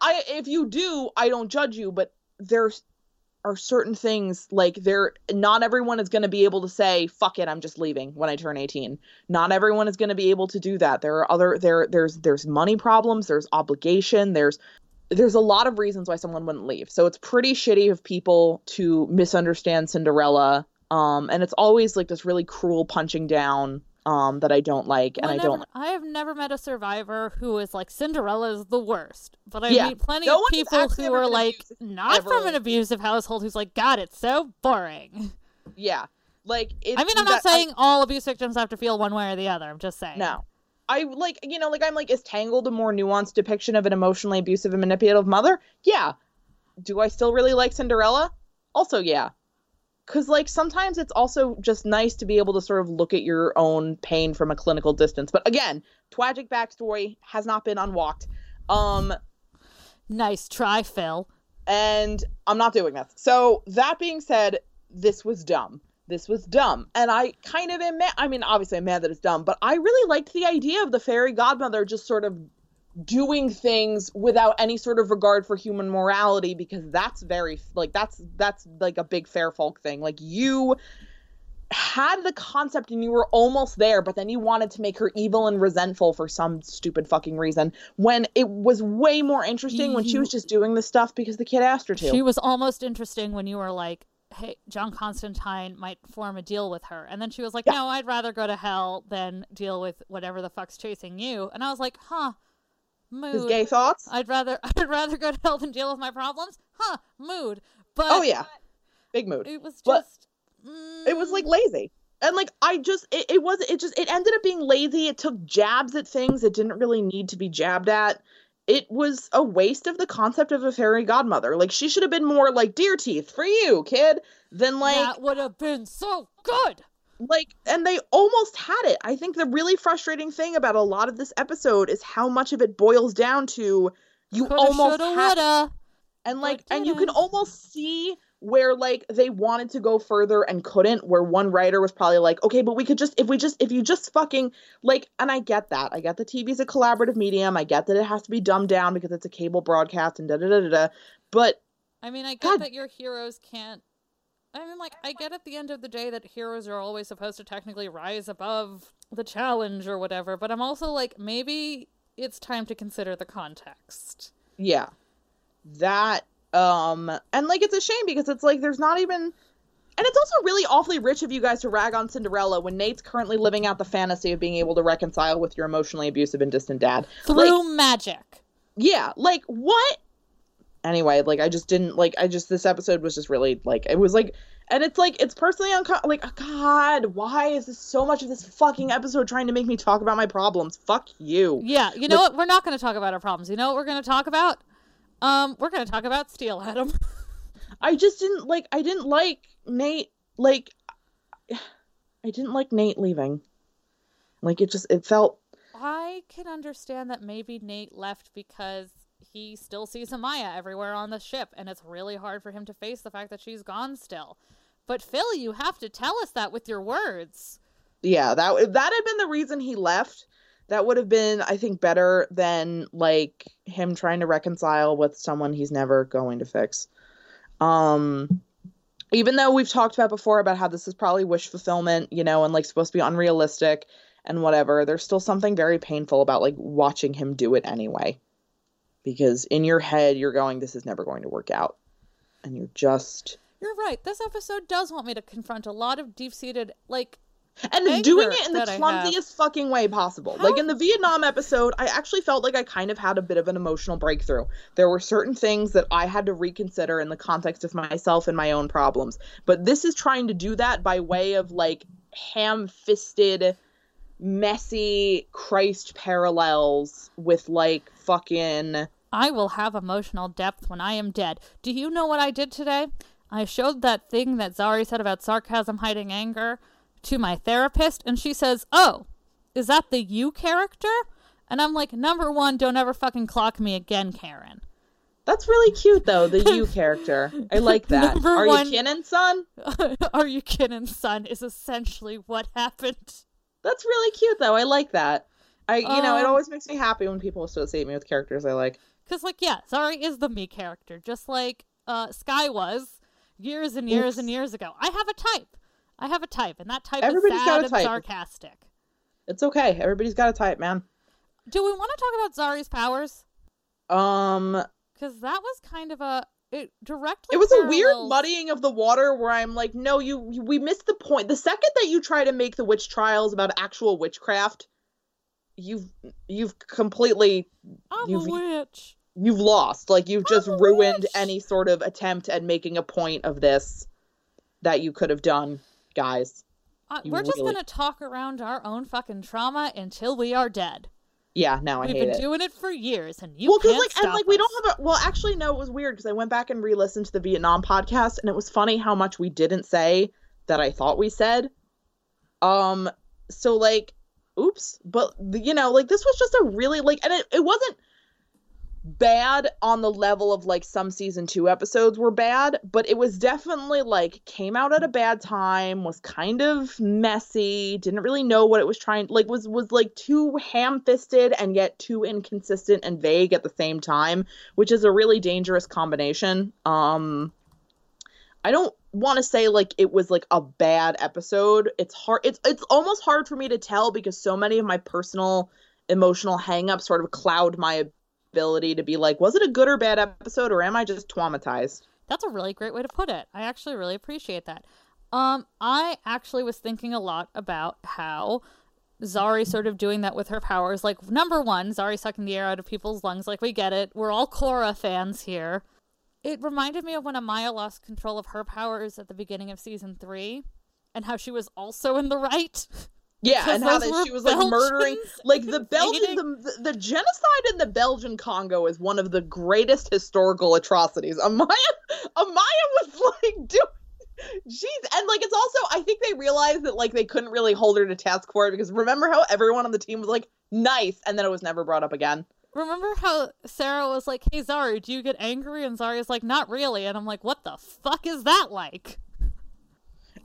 I if you do, I don't judge you, but there's are certain things like there not everyone is going to be able to say fuck it i'm just leaving when i turn 18 not everyone is going to be able to do that. There are other there there's there's money problems there's obligation there's there's a lot of reasons why someone wouldn't leave. So it's pretty shitty of people to misunderstand cinderella um and it's always like this really cruel punching down um that i don't like and i Whenever- don't I have never met a survivor who is like Cinderella is the worst, but I Yeah. meet plenty No of people who are like abusive not from an abusive household who's like, God, it's so boring. yeah like it, I mean, I'm not that- I- saying all abuse victims have to feel one way or the other. I'm just saying. No. I like, you know, like I'm like, is Tangled a more nuanced depiction of an emotionally abusive and manipulative mother? Yeah. Do I still really like Cinderella? Also, yeah. Cause like sometimes it's also just nice to be able to sort of look at your own pain from a clinical distance. But again, tragic backstory has not been unwalked. Um, Nice try, Phil. and I'm not doing this. So that being said, this was dumb. This was dumb, and I kind of am mad. I mean, obviously, I'm mad that it's dumb, but I really liked the idea of the fairy godmother just sort of doing things without any sort of regard for human morality because that's very like that's that's like a big fair folk thing. Like you had the concept and you were almost there, but then you wanted to make her evil and resentful for some stupid fucking reason. When it was way more interesting when she was just doing this stuff because the kid asked her to. She was almost interesting when you were like, "Hey, John Constantine might form a deal with her," and then she was like, Yeah. "No, I'd rather go to hell than deal with whatever the fuck's chasing you." And I was like, "Huh, mood." His gay thoughts. I'd rather I'd rather go to hell than deal with my problems. Huh, mood. But oh yeah, big mood. it was just. It was like mm, lazy. And like I just it, it was it just it ended up being lazy. It took jabs at things it didn't really need to be jabbed at. It was a waste of the concept of a fairy godmother. Like she should have been more like deer teeth for you, kid, than like that would have been so good. Like and they almost had it. I think the really frustrating thing about a lot of this episode is how much of it boils down to you Coulda, almost shoulda, had woulda. and like and you can almost see where like they wanted to go further and couldn't where one writer was probably like okay but we could just if we just if you just fucking like and i get that i get the tv's a collaborative medium i get that it has to be dumbed down because it's a cable broadcast and da da da da da but I mean, I get God. that your heroes can't. I mean, like, I get at the end of the day that heroes are always supposed to technically rise above the challenge or whatever, but I'm also like, maybe it's time to consider the context. yeah that um and like it's a shame because it's like there's not even And it's also really awfully rich of you guys to rag on Cinderella when Nate's currently living out the fantasy of being able to reconcile with your emotionally abusive and distant dad. Through Like, magic. yeah, like what? Anyway, like I just didn't like. I just this episode was just really like it was like, and it's like it's personally uncomfortable. Like oh, God, why is this so much of this fucking episode trying to make me talk about my problems? Fuck you. Yeah, you know what? We're not going to talk about our problems. You know what we're going to talk about? Um, we're going to talk about Steelatom. I just didn't like. I didn't like Nate. Like, I didn't like Nate leaving. Like it just it felt I can understand that maybe Nate left because he still sees Amaya everywhere on the ship, and it's really hard for him to face the fact that she's gone still. But Phil, you have to tell us that with your words. yeah that if that had been the reason he left that would have been i think better than like him trying to reconcile with someone he's never going to fix um even though we've talked about before about how this is probably wish fulfillment you know and like supposed to be unrealistic and whatever there's still something very painful about like watching him do it anyway because in your head you're going this is never going to work out and you're just You're right. This episode does want me to confront a lot of deep seated, like, and doing it in the clumsiest fucking way possible. How- Like in the Vietnam episode, I actually felt like I kind of had a bit of an emotional breakthrough. There were certain things that I had to reconsider in the context of myself and my own problems. But this is trying to do that by way of like ham fisted, messy Christ parallels with like fucking. I will have emotional depth when I am dead. Do you know what I did today? I showed that thing that Zari said about sarcasm hiding anger to my therapist, and she says, Oh, is that the you character? And I'm like, Number one, don't ever fucking clock me again, Karen. That's really cute though, the you character. I like that. Number Are one- you kidding, son? Are you kidding, son? Is essentially what happened. That's really cute though. I like that. I you know, it Um, always makes me happy when people associate me with characters I like. Because, like, yeah, Zari is the me character, just like uh, Sky was years and years and years ago. I have a type. I have a type, and that type Everybody's is got sad a and type. sarcastic. It's okay. Everybody's got a type, man. Do we want to talk about Zari's powers? Um Because that was kind of a it directly. it was a weird muddying of the water where I'm like, no, you, you we missed the point. The second that you try to make the witch trials about actual witchcraft, you've you've completely I'm you've- a witch. you've lost. Like you've just ruined witch. any sort of attempt at making a point of this that you could have done, guys. Uh, we're just gonna talk around our own fucking trauma until we are dead. Yeah, now I hate it. We've been doing it for years, and you well, can't like, and like, we don't have a. Well, actually, no, it was weird because I went back and re-listened to the Vietnam podcast, and it was funny how much we didn't say that I thought we said. Um, so like, oops, but you know, like this was just a really like, and it, it wasn't bad on the level of like some season two episodes were bad, but it was definitely like came out at a bad time, was kind of messy, didn't really know what it was trying like was was like too ham-fisted and yet too inconsistent and vague at the same time, which is a really dangerous combination. Um I don't want to say like it was like a bad episode. It's hard it's it's almost hard for me to tell because so many of my personal emotional hangups sort of cloud my ability to be like, was it a good or bad episode, or am I just traumatized? That's a really great way to put it. I actually really appreciate that. Um, I actually was thinking a lot about how Zari sort of doing that with her powers. Like, number one, Zari sucking the air out of people's lungs. Like, we get it. We're all Korra fans here. It reminded me of when Amaya lost control of her powers at the beginning of season three and how she was also in the right. Yeah, and how that she was like murdering, like the Belgian, the, the genocide in the Belgian Congo is one of the greatest historical atrocities. Amaya, Amaya was like doing. Jeez, and like it's also I think they realized that like they couldn't really hold her to task for it because remember how everyone on the team was like nice and then it was never brought up again. Remember how Sarah was like, hey, Zari, do you get angry? And Zari's like, not really. And I'm like, what the fuck is that like?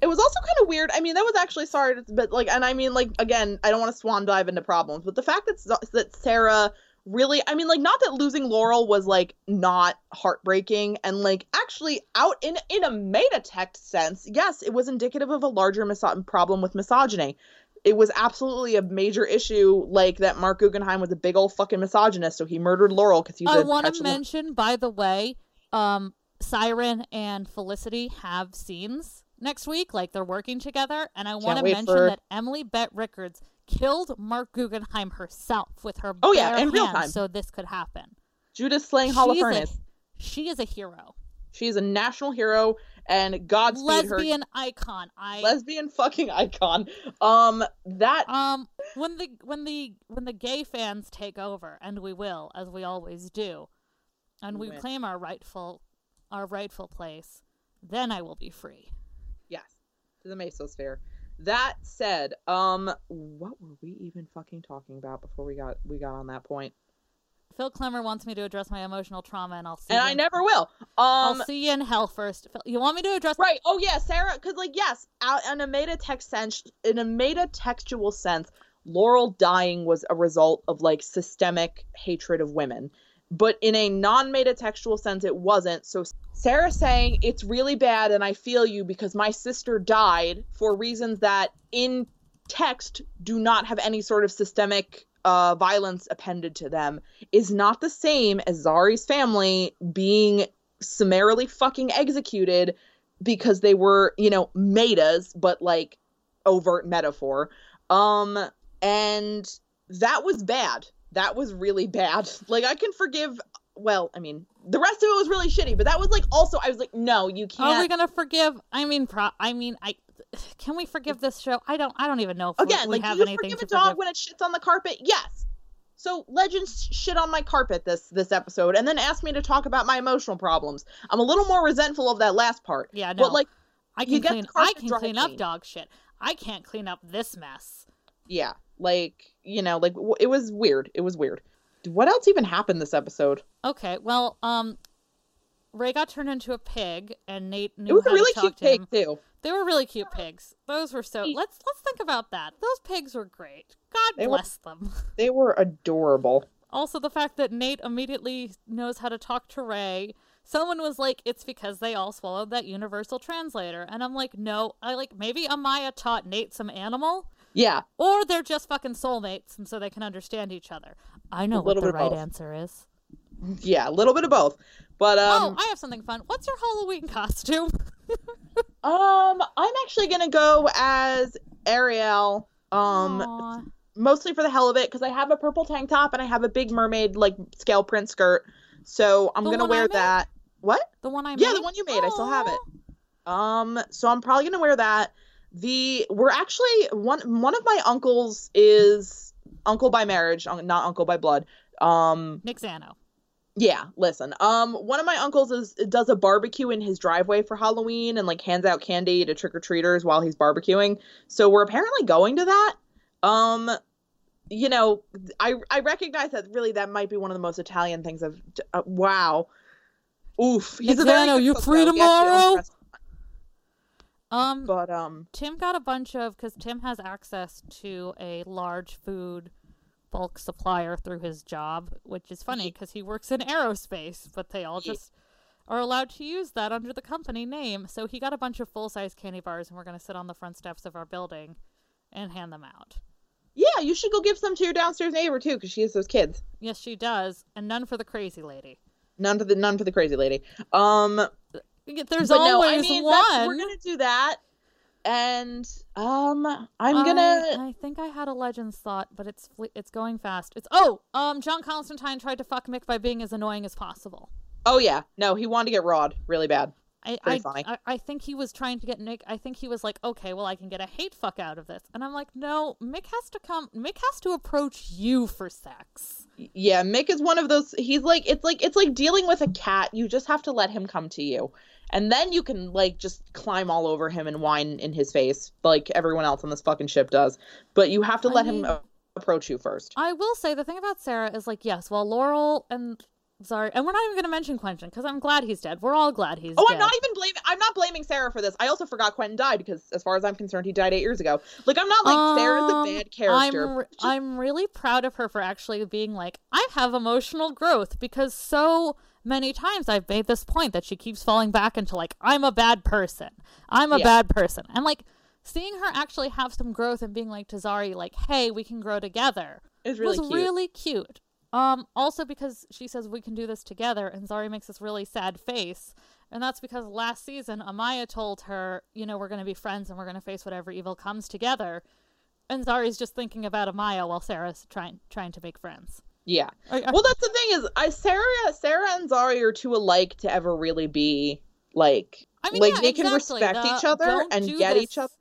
It was also kind of weird. I mean, that was actually sorry, but like, and I mean, like, again, I don't want to swan dive into problems, but the fact that that Sarah really, I mean, like, not that losing Laurel was like not heartbreaking, and like actually out in in a meta text sense, yes, it was indicative of a larger miso- problem with misogyny. It was absolutely a major issue, like that Marc Guggenheim was a big old fucking misogynist, so he murdered Laurel because he's I a want to mention, by the way, um, Siren and Felicity have scenes next week. Like they're working together, and I want to mention for- that Emily Bett Rickards killed Marc Guggenheim herself with her Oh, yeah, in real time. so this could happen. Judas slaying Holofernes. She is a hero, She's a national hero, and Godspeed her lesbian icon. I lesbian fucking icon. Um, that um when the when the when the gay fans take over, and we will, as we always do, and we When? claim our rightful our rightful place, then I will be free. To the Mesosphere. That said, um, what were we even fucking talking about before we got we got on that point? Phil Klemmer wants me to address my emotional trauma, and I'll see. And you I in- never will. I'll Um, see you in hell first. Phil, You want me to address? right. Oh yeah, Sarah. Because like yes, out in a meta text sense, in a meta textual sense, Laurel dying was a result of like systemic hatred of women. But in a non-meta textual sense, it wasn't. So Sarah saying it's really bad, and I feel you because my sister died for reasons that in text do not have any sort of systemic uh, violence appended to them is not the same as Zari's family being summarily fucking executed because they were, you know, metas, but like overt metaphor. Um, and that was bad. That was really bad. Like I can forgive. Well, I mean, the rest of it was really shitty, but that was like also I was like, no, you can't. Are we gonna forgive? I mean, pro- I mean, I can we forgive this show? I don't. I don't even know if we- Again, we like, have do you anything forgive a dog forgive. when it shits on the carpet? Yes. So legends shit on my carpet this this episode, and then asked me to talk about my emotional problems. I'm a little more resentful of that last part. Yeah, no. But like, I can get clean. I can clean up clean. dog shit. I can't clean up this mess. yeah, like you know, like w- it was weird. It was weird. What else even happened this episode? Okay, well, um, Ray got turned into a pig, and Nate knew It was how a really to cute talk to him. pig too. They were really cute pigs. Those were so. Let's let's think about that. Those pigs were great. God They were- bless them. They were adorable. Also, the fact that Nate immediately knows how to talk to Ray. Someone was like, "It's because they all swallowed that universal translator," and I'm like, "No, I like maybe Amaya taught Nate some animal, Yeah, or they're just fucking soulmates, and so they can understand each other." I know what the right both. answer is. yeah, a little bit of both. But um, oh, I have something fun. What's your Halloween costume? um, I'm actually gonna go as Ariel. Um, Aw. mostly for the hell of it because I have a purple tank top and I have a big mermaid like scale print skirt. So I'm The gonna wear that. What? the one I made. Yeah, made? the one you made. I still have it. Um, so I'm probably gonna wear that. The we're actually one one of my uncles is uncle by marriage, not uncle by blood. Um, Nick Zano. yeah, listen. Um, one of my uncles is does a barbecue in his driveway for Halloween and like hands out candy to trick or treaters while he's barbecuing. So we're apparently going to that. Um, you know, I I recognize that really that might be one of the most Italian things of uh, wow. Oof, he's a very Nick Zano, good you cook, free though. He actually tomorrow? Um, But um, Tim got a bunch of because Tim has access to a large food bulk supplier through his job, which is funny because he works in aerospace, but they all just are allowed to use that under the company name. So he got a bunch of full size candy bars, and we're gonna sit on the front steps of our building and hand them out. yeah, you should go give some to your downstairs neighbor too, because she has those kids. Yes, she does, and none for the crazy lady. None for the none for the crazy lady. Um, There's but no, always I mean that's, one. we're gonna do that, and um, I'm I- gonna. I, think I had a Legends thought, but it's it's going fast. It's oh, um, John Constantine tried to fuck Mick by being as annoying as possible. Oh yeah, no, he wanted to get Rod really bad. I, I. I I think he was trying to get Nick. I think he was like, okay, well, I can get a hate fuck out of this, and I'm like, no, Mick has to come. Mick has to approach you for sex. Yeah, Mick is one of those. He's like it's like it's like dealing with a cat. You just have to let him come to you, and then you can like just climb all over him and whine in his face like everyone else on this fucking ship does. But you have to I let him mean- a- approach you first. I will say the thing about Sarah is like, yes, well, Laurel and sorry, and we're not even gonna mention Quentin because I'm glad he's dead. We're all glad he's dead. Oh, dead. I'm not even blaming. I'm not blaming Sarah for this. I also forgot Quentin died because, as far as I'm concerned, he died eight years ago. Like, I'm not like Sarah's a Um, bad character. I'm, re- Just- I'm really proud of her for actually being like, I have emotional growth because so many times I've made this point that she keeps falling back into like, I'm a bad person. I'm a Yeah. bad person. And like seeing her actually have some growth and being like to Zari, like, hey, we can grow together really was cute. really cute. Um, also because she says we can do this together, and Zari makes this really sad face, and that's because last season Amaya told her, you know, we're going to be friends and we're going to face whatever evil comes together, and Zari's just thinking about Amaya while Sarah's trying trying to make friends. Yeah. I- I- Well, that's the thing is, I Sarah, Sarah and Zari are too alike to ever really be like, I mean, like yeah, they can respect The each other and get this, each other.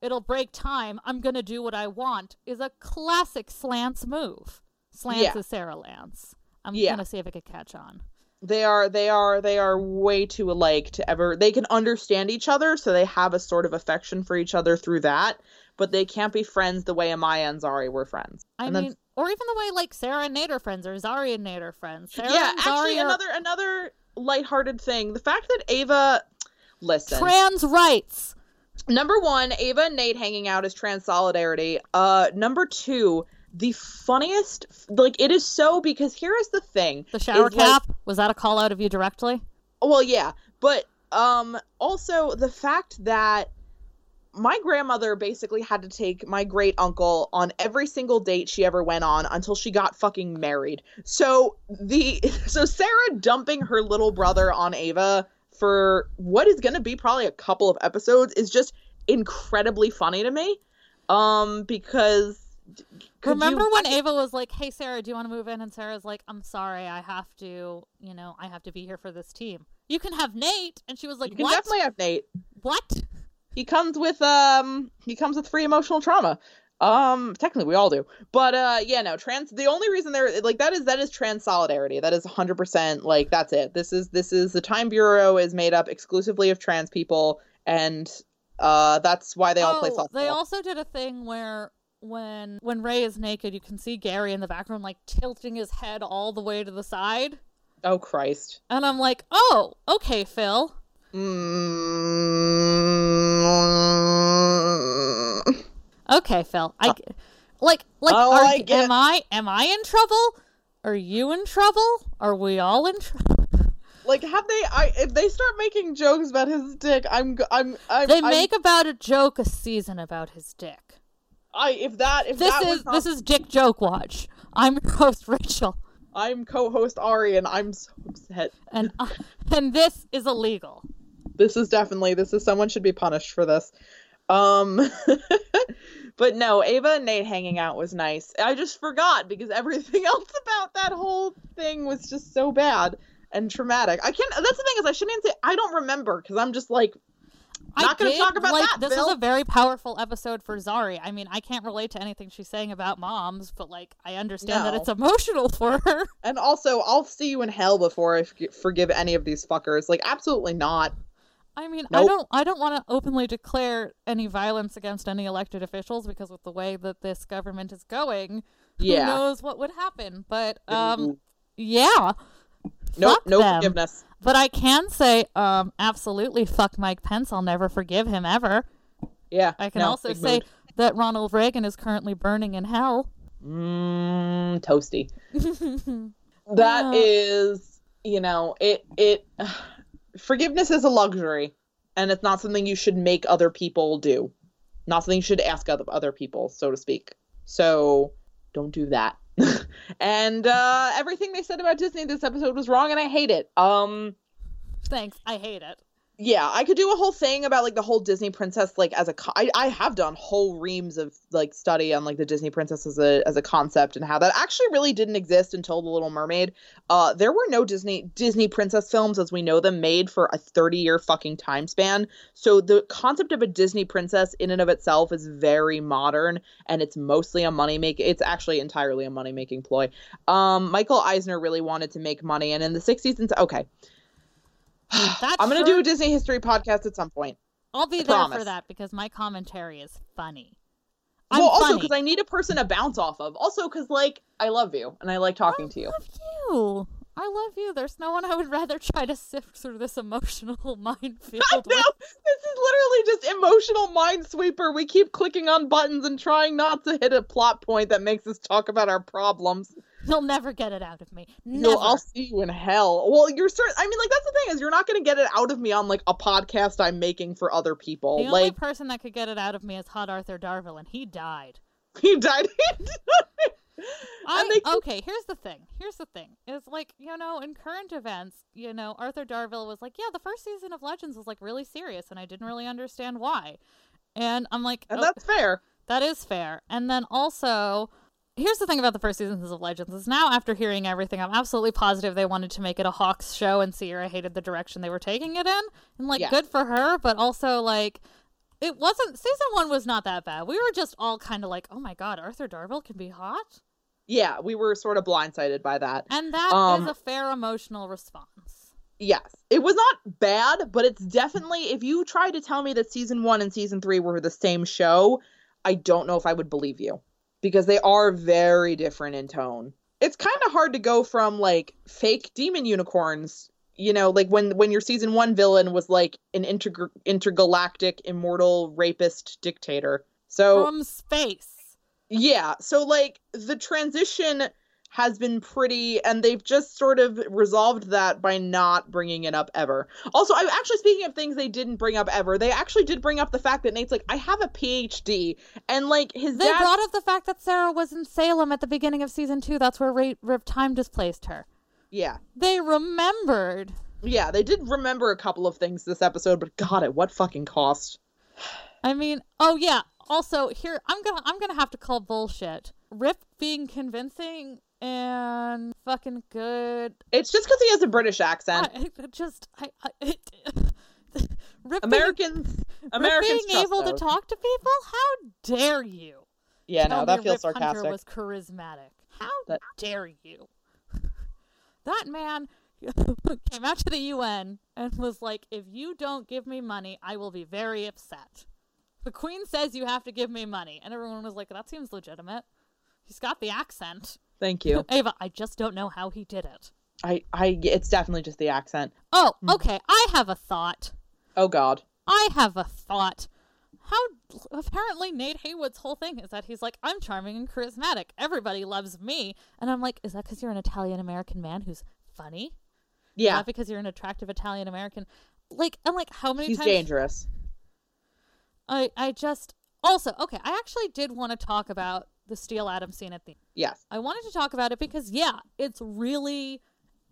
It'll break time. I'm gonna do what I want. Is a classic Slants move. Slants Yeah. is Sarah Lance. I'm Yeah. gonna see if it could catch on. They are, they are, they are way too alike to ever. They can understand each other, so they have a sort of affection for each other through that. But they can't be friends the way Amaya and Zari were friends. I And then- mean, or even the way like Sarah and Nate are friends, or Zari and Nate are friends. Sarah yeah, and actually, are another another lighthearted thing: the fact that Ava, listen, trans rights. number one, Ava and Nate hanging out is trans solidarity. Uh, number two, the funniest, like it is so because here is the thing: The shower is, like- cap was that a call out of you directly? well, yeah, but um, also the fact that my grandmother basically had to take my great uncle on every single date she ever went on until she got fucking married. So the so Sarah dumping her little brother on Ava for what is going to be probably a couple of episodes is just incredibly funny to me. Um because Remember you- when Ava was like, "Hey Sarah, do you want to move in?" And Sarah's like, "I'm sorry, I have to. You know, I have to be here for this team. You can have Nate." And she was like, you can "What? definitely have Nate. What?" He comes with um he comes with free emotional trauma. Um technically we all do. But uh yeah no trans the only reason they're like that is that is trans solidarity. That is 100% like that's it. This is this is the time bureau is made up exclusively of trans people and uh that's why they all play Oh, softball. They also did a thing where when when Ray is naked, you can see Gary in the background like tilting his head all the way to the side, oh christ. And I'm like, "Oh, okay, Phil." mm Okay, Phil. I like like Oh, are, I get- am I am I in trouble? Are you in trouble? Are we all in trouble? like have they i if they start making jokes about his dick i'm i'm i'm They I'm- make about a joke a season about his dick. i if that if This that is not- this is Dick Joke Watch. I'm your host Rachel, i'm co-host ari and i'm so upset and uh, and this is illegal. This is definitely this is someone should be punished for this um but no ava and nate hanging out was nice i just forgot because everything else about that whole thing was just so bad and traumatic i can't that's the thing is i shouldn't even say i don't remember because i'm just like Not I gonna did, talk about like, that, This Bill. is a very powerful episode for Zari. I mean, I can't relate to anything she's saying about moms, but like, I understand that it's emotional for her. and also i'll see you in hell before i f- forgive any of these fuckers like absolutely not I mean, I don't, I don't want to openly declare any violence against any elected officials because with the way that this government is going, Yeah. who knows what would happen? But um, Ooh. yeah, nope no them. forgiveness But I can say, um, absolutely, fuck Mike Pence. I'll never forgive him ever. yeah I can no, also say mood. that Ronald Reagan is currently burning in hell. mm, toasty That Uh. is, you know, it it forgiveness is a luxury and it's not something you should make other people do. Not something you should ask other other people, so to speak. So don't do that. and uh everything they said about Disney this episode was wrong and I hate it. Um Thanks. I hate it. Yeah, I could do a whole thing about like the whole Disney princess like as a co- I, I have done whole reams of like study on like the Disney princess as a as a concept and how that actually really didn't exist until The Little Mermaid. Uh there were no Disney Disney princess films as we know them made for a 30-year fucking time span. So the concept of a Disney princess in and of itself is very modern and it's mostly a money make it's actually entirely a money making ploy. Um Michael Eisner really wanted to make money and in the 60s and okay. That's I'm going to sure- do a Disney history podcast at some point. I'll be I there promise. for that because my commentary is funny. I'm well, also because I need a person to bounce off of. Also because like I love you and I like talking to you. I love you. I love you. There's no one I would rather try to sift through this emotional minefield I with. know this is literally just emotional minesweeper. We keep clicking on buttons and trying not to hit a plot point that makes us talk about our problems. You'll never get it out of me. You'll- I'll see you in hell. Well, you're certain. I mean, like that's the thing is you're not going to get it out of me on like a podcast I'm making for other people. the only like person that could get it out of me is Hot Arthur Darvill, and he died. he died. I, they okay, here's the thing. Here's the thing. Is like, you know, in current events, you know, Arthur Darvill was like, yeah, the first season of Legends was like really serious and I didn't really understand why. And I'm like, And "Oh, that's fair. that is fair. And then also, here's the thing about the first seasons of Legends is now after hearing everything, I'm absolutely positive they wanted to make it a Hawks show and Ciara hated the direction they were taking it in. And like Yeah. good for her, but also like it wasn't season 1 was not that bad. We were just all kind of like, "Oh my god, Arthur Darvill can be hot?" Yeah, we were sort of blindsided by that. And that is Um, a fair emotional response. Yes. It was not bad, but it's definitely if you try to tell me that season 1 and season 3 were the same show, I don't know if I would believe you because they are very different in tone. It's kind of hard to go from like fake demon unicorns, you know, like when when your season 1 villain was like an inter- intergalactic immortal rapist dictator. So From space. Yeah, so like the transition has been pretty, and they've just sort of resolved that by not bringing it up ever. Also, I'm actually speaking of things they didn't bring up ever, they actually did bring up the fact that Nate's like, I have a PhD, and like his They dad. brought up the fact that Sarah was in Salem at the beginning of season 2. That's where Ra- Rip Time displaced her. yeah, They remembered. yeah, they did remember a couple of things this episode, but God, at what fucking cost? I mean, oh yeah. Also, here I'm gonna I'm gonna have to call bullshit. Rip being convincing and fucking good. It's just because he has a British accent. I, I just I, I it, Rip being- Americans, Americans being able to talk to people. How dare you? Yeah, Tell no, that feels Rip Hunter sarcastic. was charismatic. How That- dare you? That man came out to the UN and was like, "If you don't give me money, I will be very upset." The Queen says you have to give me money, and everyone was like, "That seems legitimate." He's got the accent. Thank you. Ava, I just don't know how he did it. I, I, it's definitely just the accent. Oh, Mm. okay. I have a thought. Oh God. I have a thought. How apparently Nate Heywood's whole thing is that he's like, I'm charming and charismatic. Everybody loves me. And I'm like, is that because you're an Italian American man who's funny? Yeah, that because you're an attractive Italian American? Like, I'm like, how many he's times? dangerous. I, I just. Also, okay, I actually did want to talk about the Steelatom scene at the. Yes. I wanted to talk about it because, yeah, it's really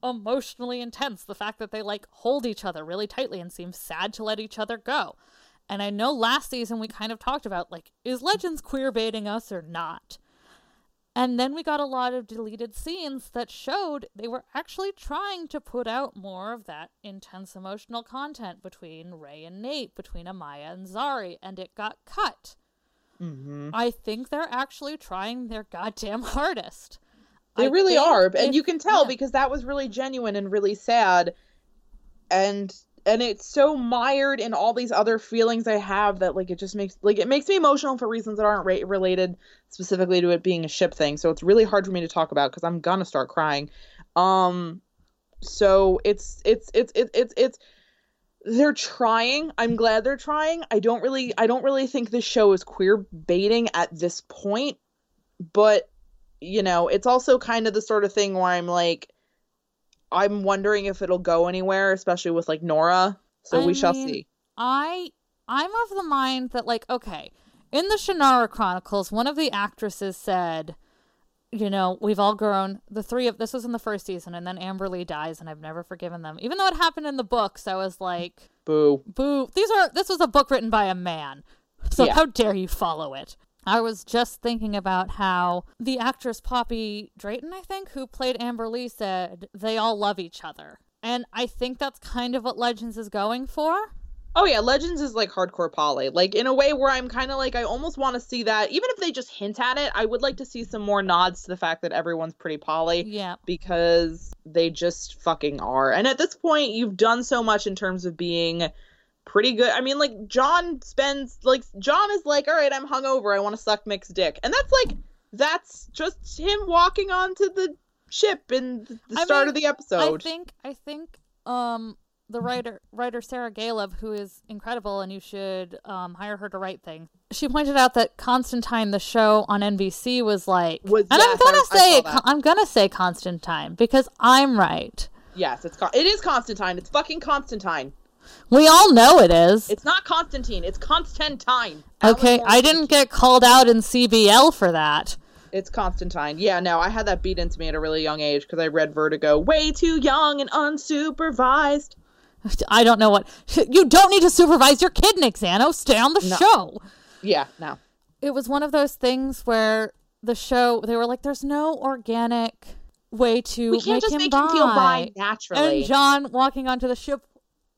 emotionally intense. The fact that they like hold each other really tightly and seem sad to let each other go. And I know last season we kind of talked about like, is Legends queer baiting us or not? And then we got a lot of deleted scenes that showed they were actually trying to put out more of that intense emotional content between Ray and Nate, between Amaya and Zari, and it got cut. Mm-hmm. I think they're actually trying their goddamn hardest. They I really are, and if- you can tell yeah. because that was really genuine and really sad, and and it's so mired in all these other feelings I have that like it just makes like it makes me emotional for reasons that aren't ra- related specifically to it being a ship thing. So it's really hard for me to talk about because I'm gonna start crying. Um, so it's it's it's it's it's it's they're trying. I'm glad they're trying. I don't really I don't really think this show is queer baiting at this point, but you know, it's also kind of the sort of thing where I'm like I'm wondering if it'll go anywhere, especially with like Nora. So I we shall see. I I'm of the mind that like okay, in the Shannara Chronicles, one of the actresses said, you know, we've all grown. The three of this was in the first season, and then Amberle dies, and I've never forgiven them, even though it happened in the books. I was like, Boo. boo. These are this was a book written by a man, so Yeah. how dare you follow it? I was just thinking about how the actress Poppy Drayton, I think, who played Amberle, said they all love each other. And I think that's kind of what Legends is going for. Oh yeah, Legends is like hardcore poly. Like in a way where I'm kind of like I almost want to see that even if they just hint at it, I would like to see some more nods to the fact that everyone's pretty poly Yeah. because they just fucking are. And at this point, you've done so much in terms of being pretty good. I mean, like John spends like John is like, "All right, I'm hungover. I want to suck Mick's dick." And that's like that's just him walking onto the ship in the I start mean, of the episode. I think I think um the writer writer Sarah Galeb, who is incredible, and you should um, hire her to write things. She pointed out that Constantine, the show on NBC, was like, Was- and yes, I'm gonna I- I say that. I'm gonna say Constantine because I'm right. yes, it's it is Constantine. It's fucking Constantine. We all know it is. It's not Constantine. It's Constantine. okay, I didn't get called out in CBL for that. It's Constantine. Yeah, no, I had that beat into me at a really young age because I read Vertigo way too young and unsupervised. I don't know what. You don't need to supervise your kid, Nick Zano. Stay on the No. show. Yeah, no. It was one of those things where the show, they were like, there's no organic way to We can't make just him make bi. him feel bi naturally. And John walking onto the ship.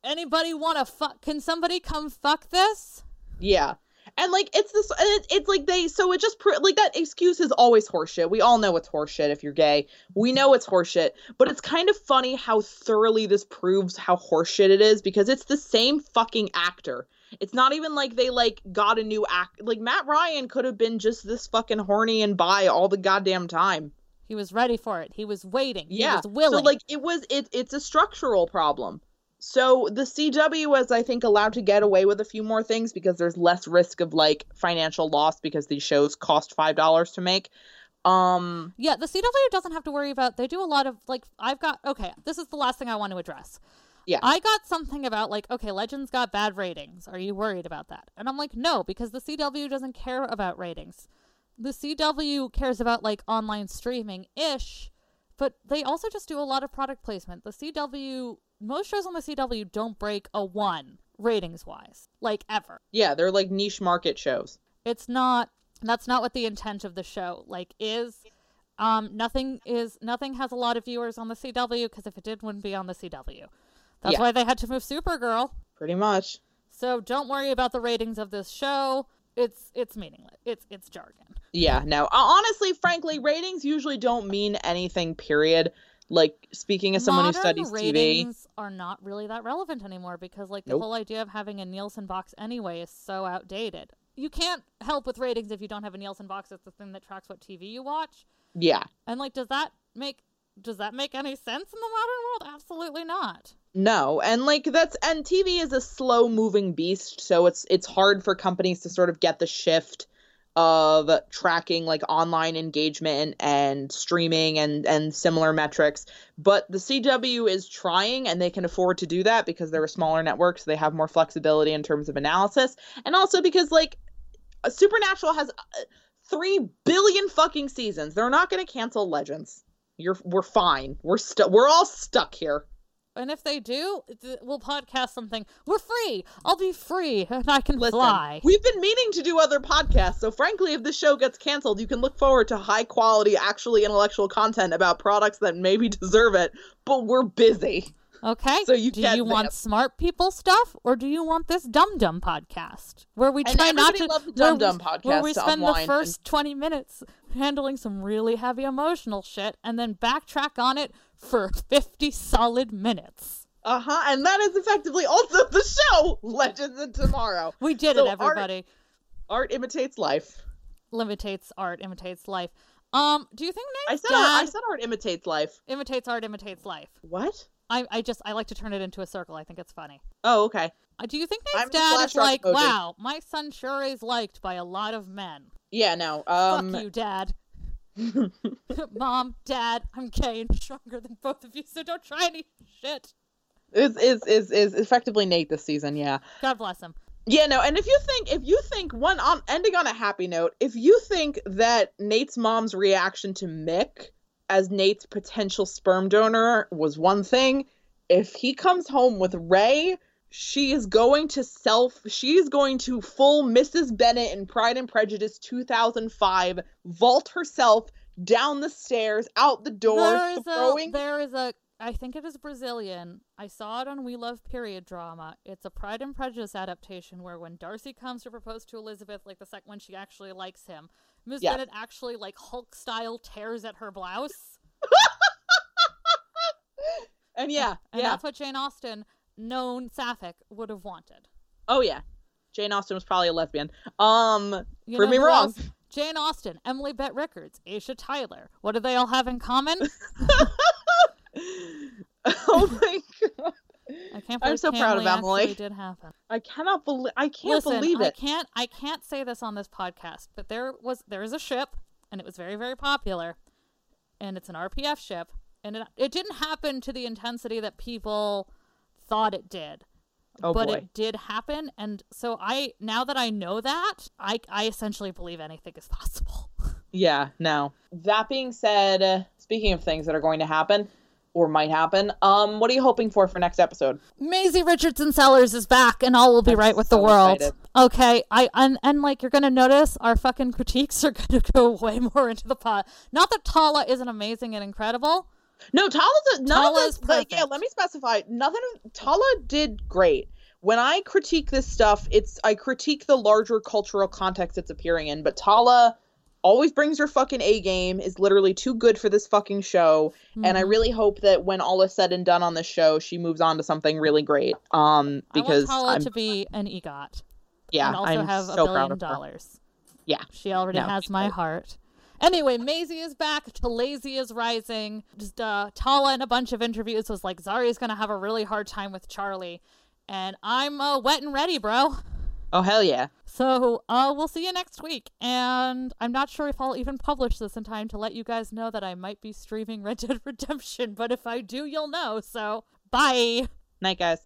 Anybody want to fuck? Can somebody come fuck this? Yeah. And like it's this it, it's like they so it just like that excuse is always horseshit. We all know it's horseshit if you're gay. We know it's horseshit, but it's kind of funny how thoroughly this proves how horseshit it is because it's the same fucking actor. It's not even like they like got a new act. Like Matt Ryan could have been just this fucking horny and bi all the goddamn time. He was ready for it. He was waiting. He Yeah. was willing. So like it was it it's a structural problem. So the CW was I think allowed to get away with a few more things because there's less risk of like financial loss because these shows cost five dollars to make. Um Yeah, the CW doesn't have to worry about. They do a lot of like. I've got okay. This is the last thing I want to address. Yeah. I got something about like okay, Legends got bad ratings. Are you worried about that? And I'm like, no, because the CW doesn't care about ratings. The CW cares about like online streaming ish, but they also just do a lot of product placement. The CW, most shows on the CW don't break a one ratings wise, like ever. yeah, they're like niche market shows. it's not that's not what the intent of the show like is um nothing is nothing has a lot of viewers on the cw because if it did wouldn't be on the cw that's Yeah. why they had to move supergirl Pretty much. so don't worry about the ratings of this show it's it's meaningless it's it's jargon Yeah, no. Uh, honestly, frankly, ratings usually don't mean anything, period. Like speaking as someone Modern who studies TV. ratings are not really that relevant anymore because like the Nope. whole idea of having a nielsen box anyway is so outdated you can't help with ratings if you don't have a nielsen box it's the thing that tracks what tv you watch Yeah. And like, does that make does that make any sense in the modern world? Absolutely not. No, and like that's and TV is a slow moving beast, so it's it's hard for companies to sort of get the shift of tracking like online engagement and streaming and and similar metrics. But the CW is trying and they can afford to do that because they're a smaller network, so they have more flexibility in terms of analysis. And also because like Supernatural has uh, 3 billion fucking seasons. They're not going to cancel Legends. You're we're fine. We're stuck we're all stuck here. And if they do, th- we'll podcast something. We're free. I'll be free, and I can Listen, fly. we've been meaning to do other podcasts, so frankly, if this show gets canceled, you can look forward to high quality, actually intellectual content about products that maybe deserve it, but we're busy. Okay. so you do you want smart people stuff, or do you want this dum dum podcast where we try not to the where Dum we- Dum where we spend the unwind and- first twenty minutes handling some really heavy emotional shit, and then backtrack on it for fifty solid minutes. Uh huh, and that is effectively also the show, Legends of Tomorrow. We did So it, everybody. Art imitates life. Limitates art, imitates life. Um, do you think I said, dad art, I said art imitates life. imitates art, imitates life? What? I, I just I like to turn it into a circle. I think it's funny. Oh, okay. Uh, do you think I'm Nate's dad is like, emoji. wow, my son sure is liked by a lot of men. Yeah, no. Um, Fuck you, dad. Mom, dad, I'm gay and stronger than both of you, so don't try any shit. is is is is effectively Nate this season? Yeah. God bless him. Yeah, no, and if you think if you think one on ending on a happy note, if you think that Nate's mom's reaction to Mick as Nate's potential sperm donor was one thing, if he comes home with Ray, she is going to self she is going to full Mrs. Bennet in Pride and Prejudice 2005 vault herself down the stairs, out the door, There is throwing a there is a I think it is Brazilian. I saw it on We Love Period drama. It's a Pride and Prejudice adaptation where when Darcy comes to propose to Elizabeth, like the second when she actually likes him, Miss Yes. Bennet actually like Hulk style tears at her blouse. and yeah, And yeah. that's what Jane Austen, known Sapphic, would have wanted. Oh yeah. Jane Austen was probably a lesbian. Um You Prove me wrong. else? Jane Austen, Emily Bett Rickards, Aisha Tyler. What do they all have in common? oh my god. I can't believe it. I'm so proud of Emily. actually did happen. I cannot believe I can't Listen, believe I can't I can't say this on this podcast, but there was there is a ship and it was very very popular and it's an RPF ship and it it didn't happen to the intensity that people thought it did. Oh but boy. it did happen and so I now that I know that, I I essentially believe anything is possible. Yeah, no. That being said, speaking of things that are going to happen or might happen, um, what are you hoping for for next episode? Maisie Richardson Sellers is back, and all will be I'm right with the world. excited. Okay, I and, and like you're gonna notice our fucking critiques are gonna go way more into the pot. Not that Tala isn't amazing and incredible. No, Tala's a, none Tala's of this. Like, yeah, let me specify. Nothing. Tala did great. When I critique this stuff, it's I critique the larger cultural context it's appearing in. But Tala always brings her fucking A game. Is literally too good for this fucking show. And I Mhm. really hope that when all is said and done on this show, she moves on to something really great. Um, because I want Tala I'm to be an EGOT yeah, and also I'm have so a billion dollars. Yeah. She already No, has my heart. Anyway, Maisie is back. Talazy is rising. Just uh, Tala in a bunch of interviews was like, Zari's gonna have a really hard time with Charlie, and I'm uh, wet and ready, bro. Oh hell yeah. So uh, we'll see you next week. And I'm not sure if I'll even publish this in time to let you guys know that I might be streaming Red Dead Redemption, but if I do, you'll know. So bye. Night guys.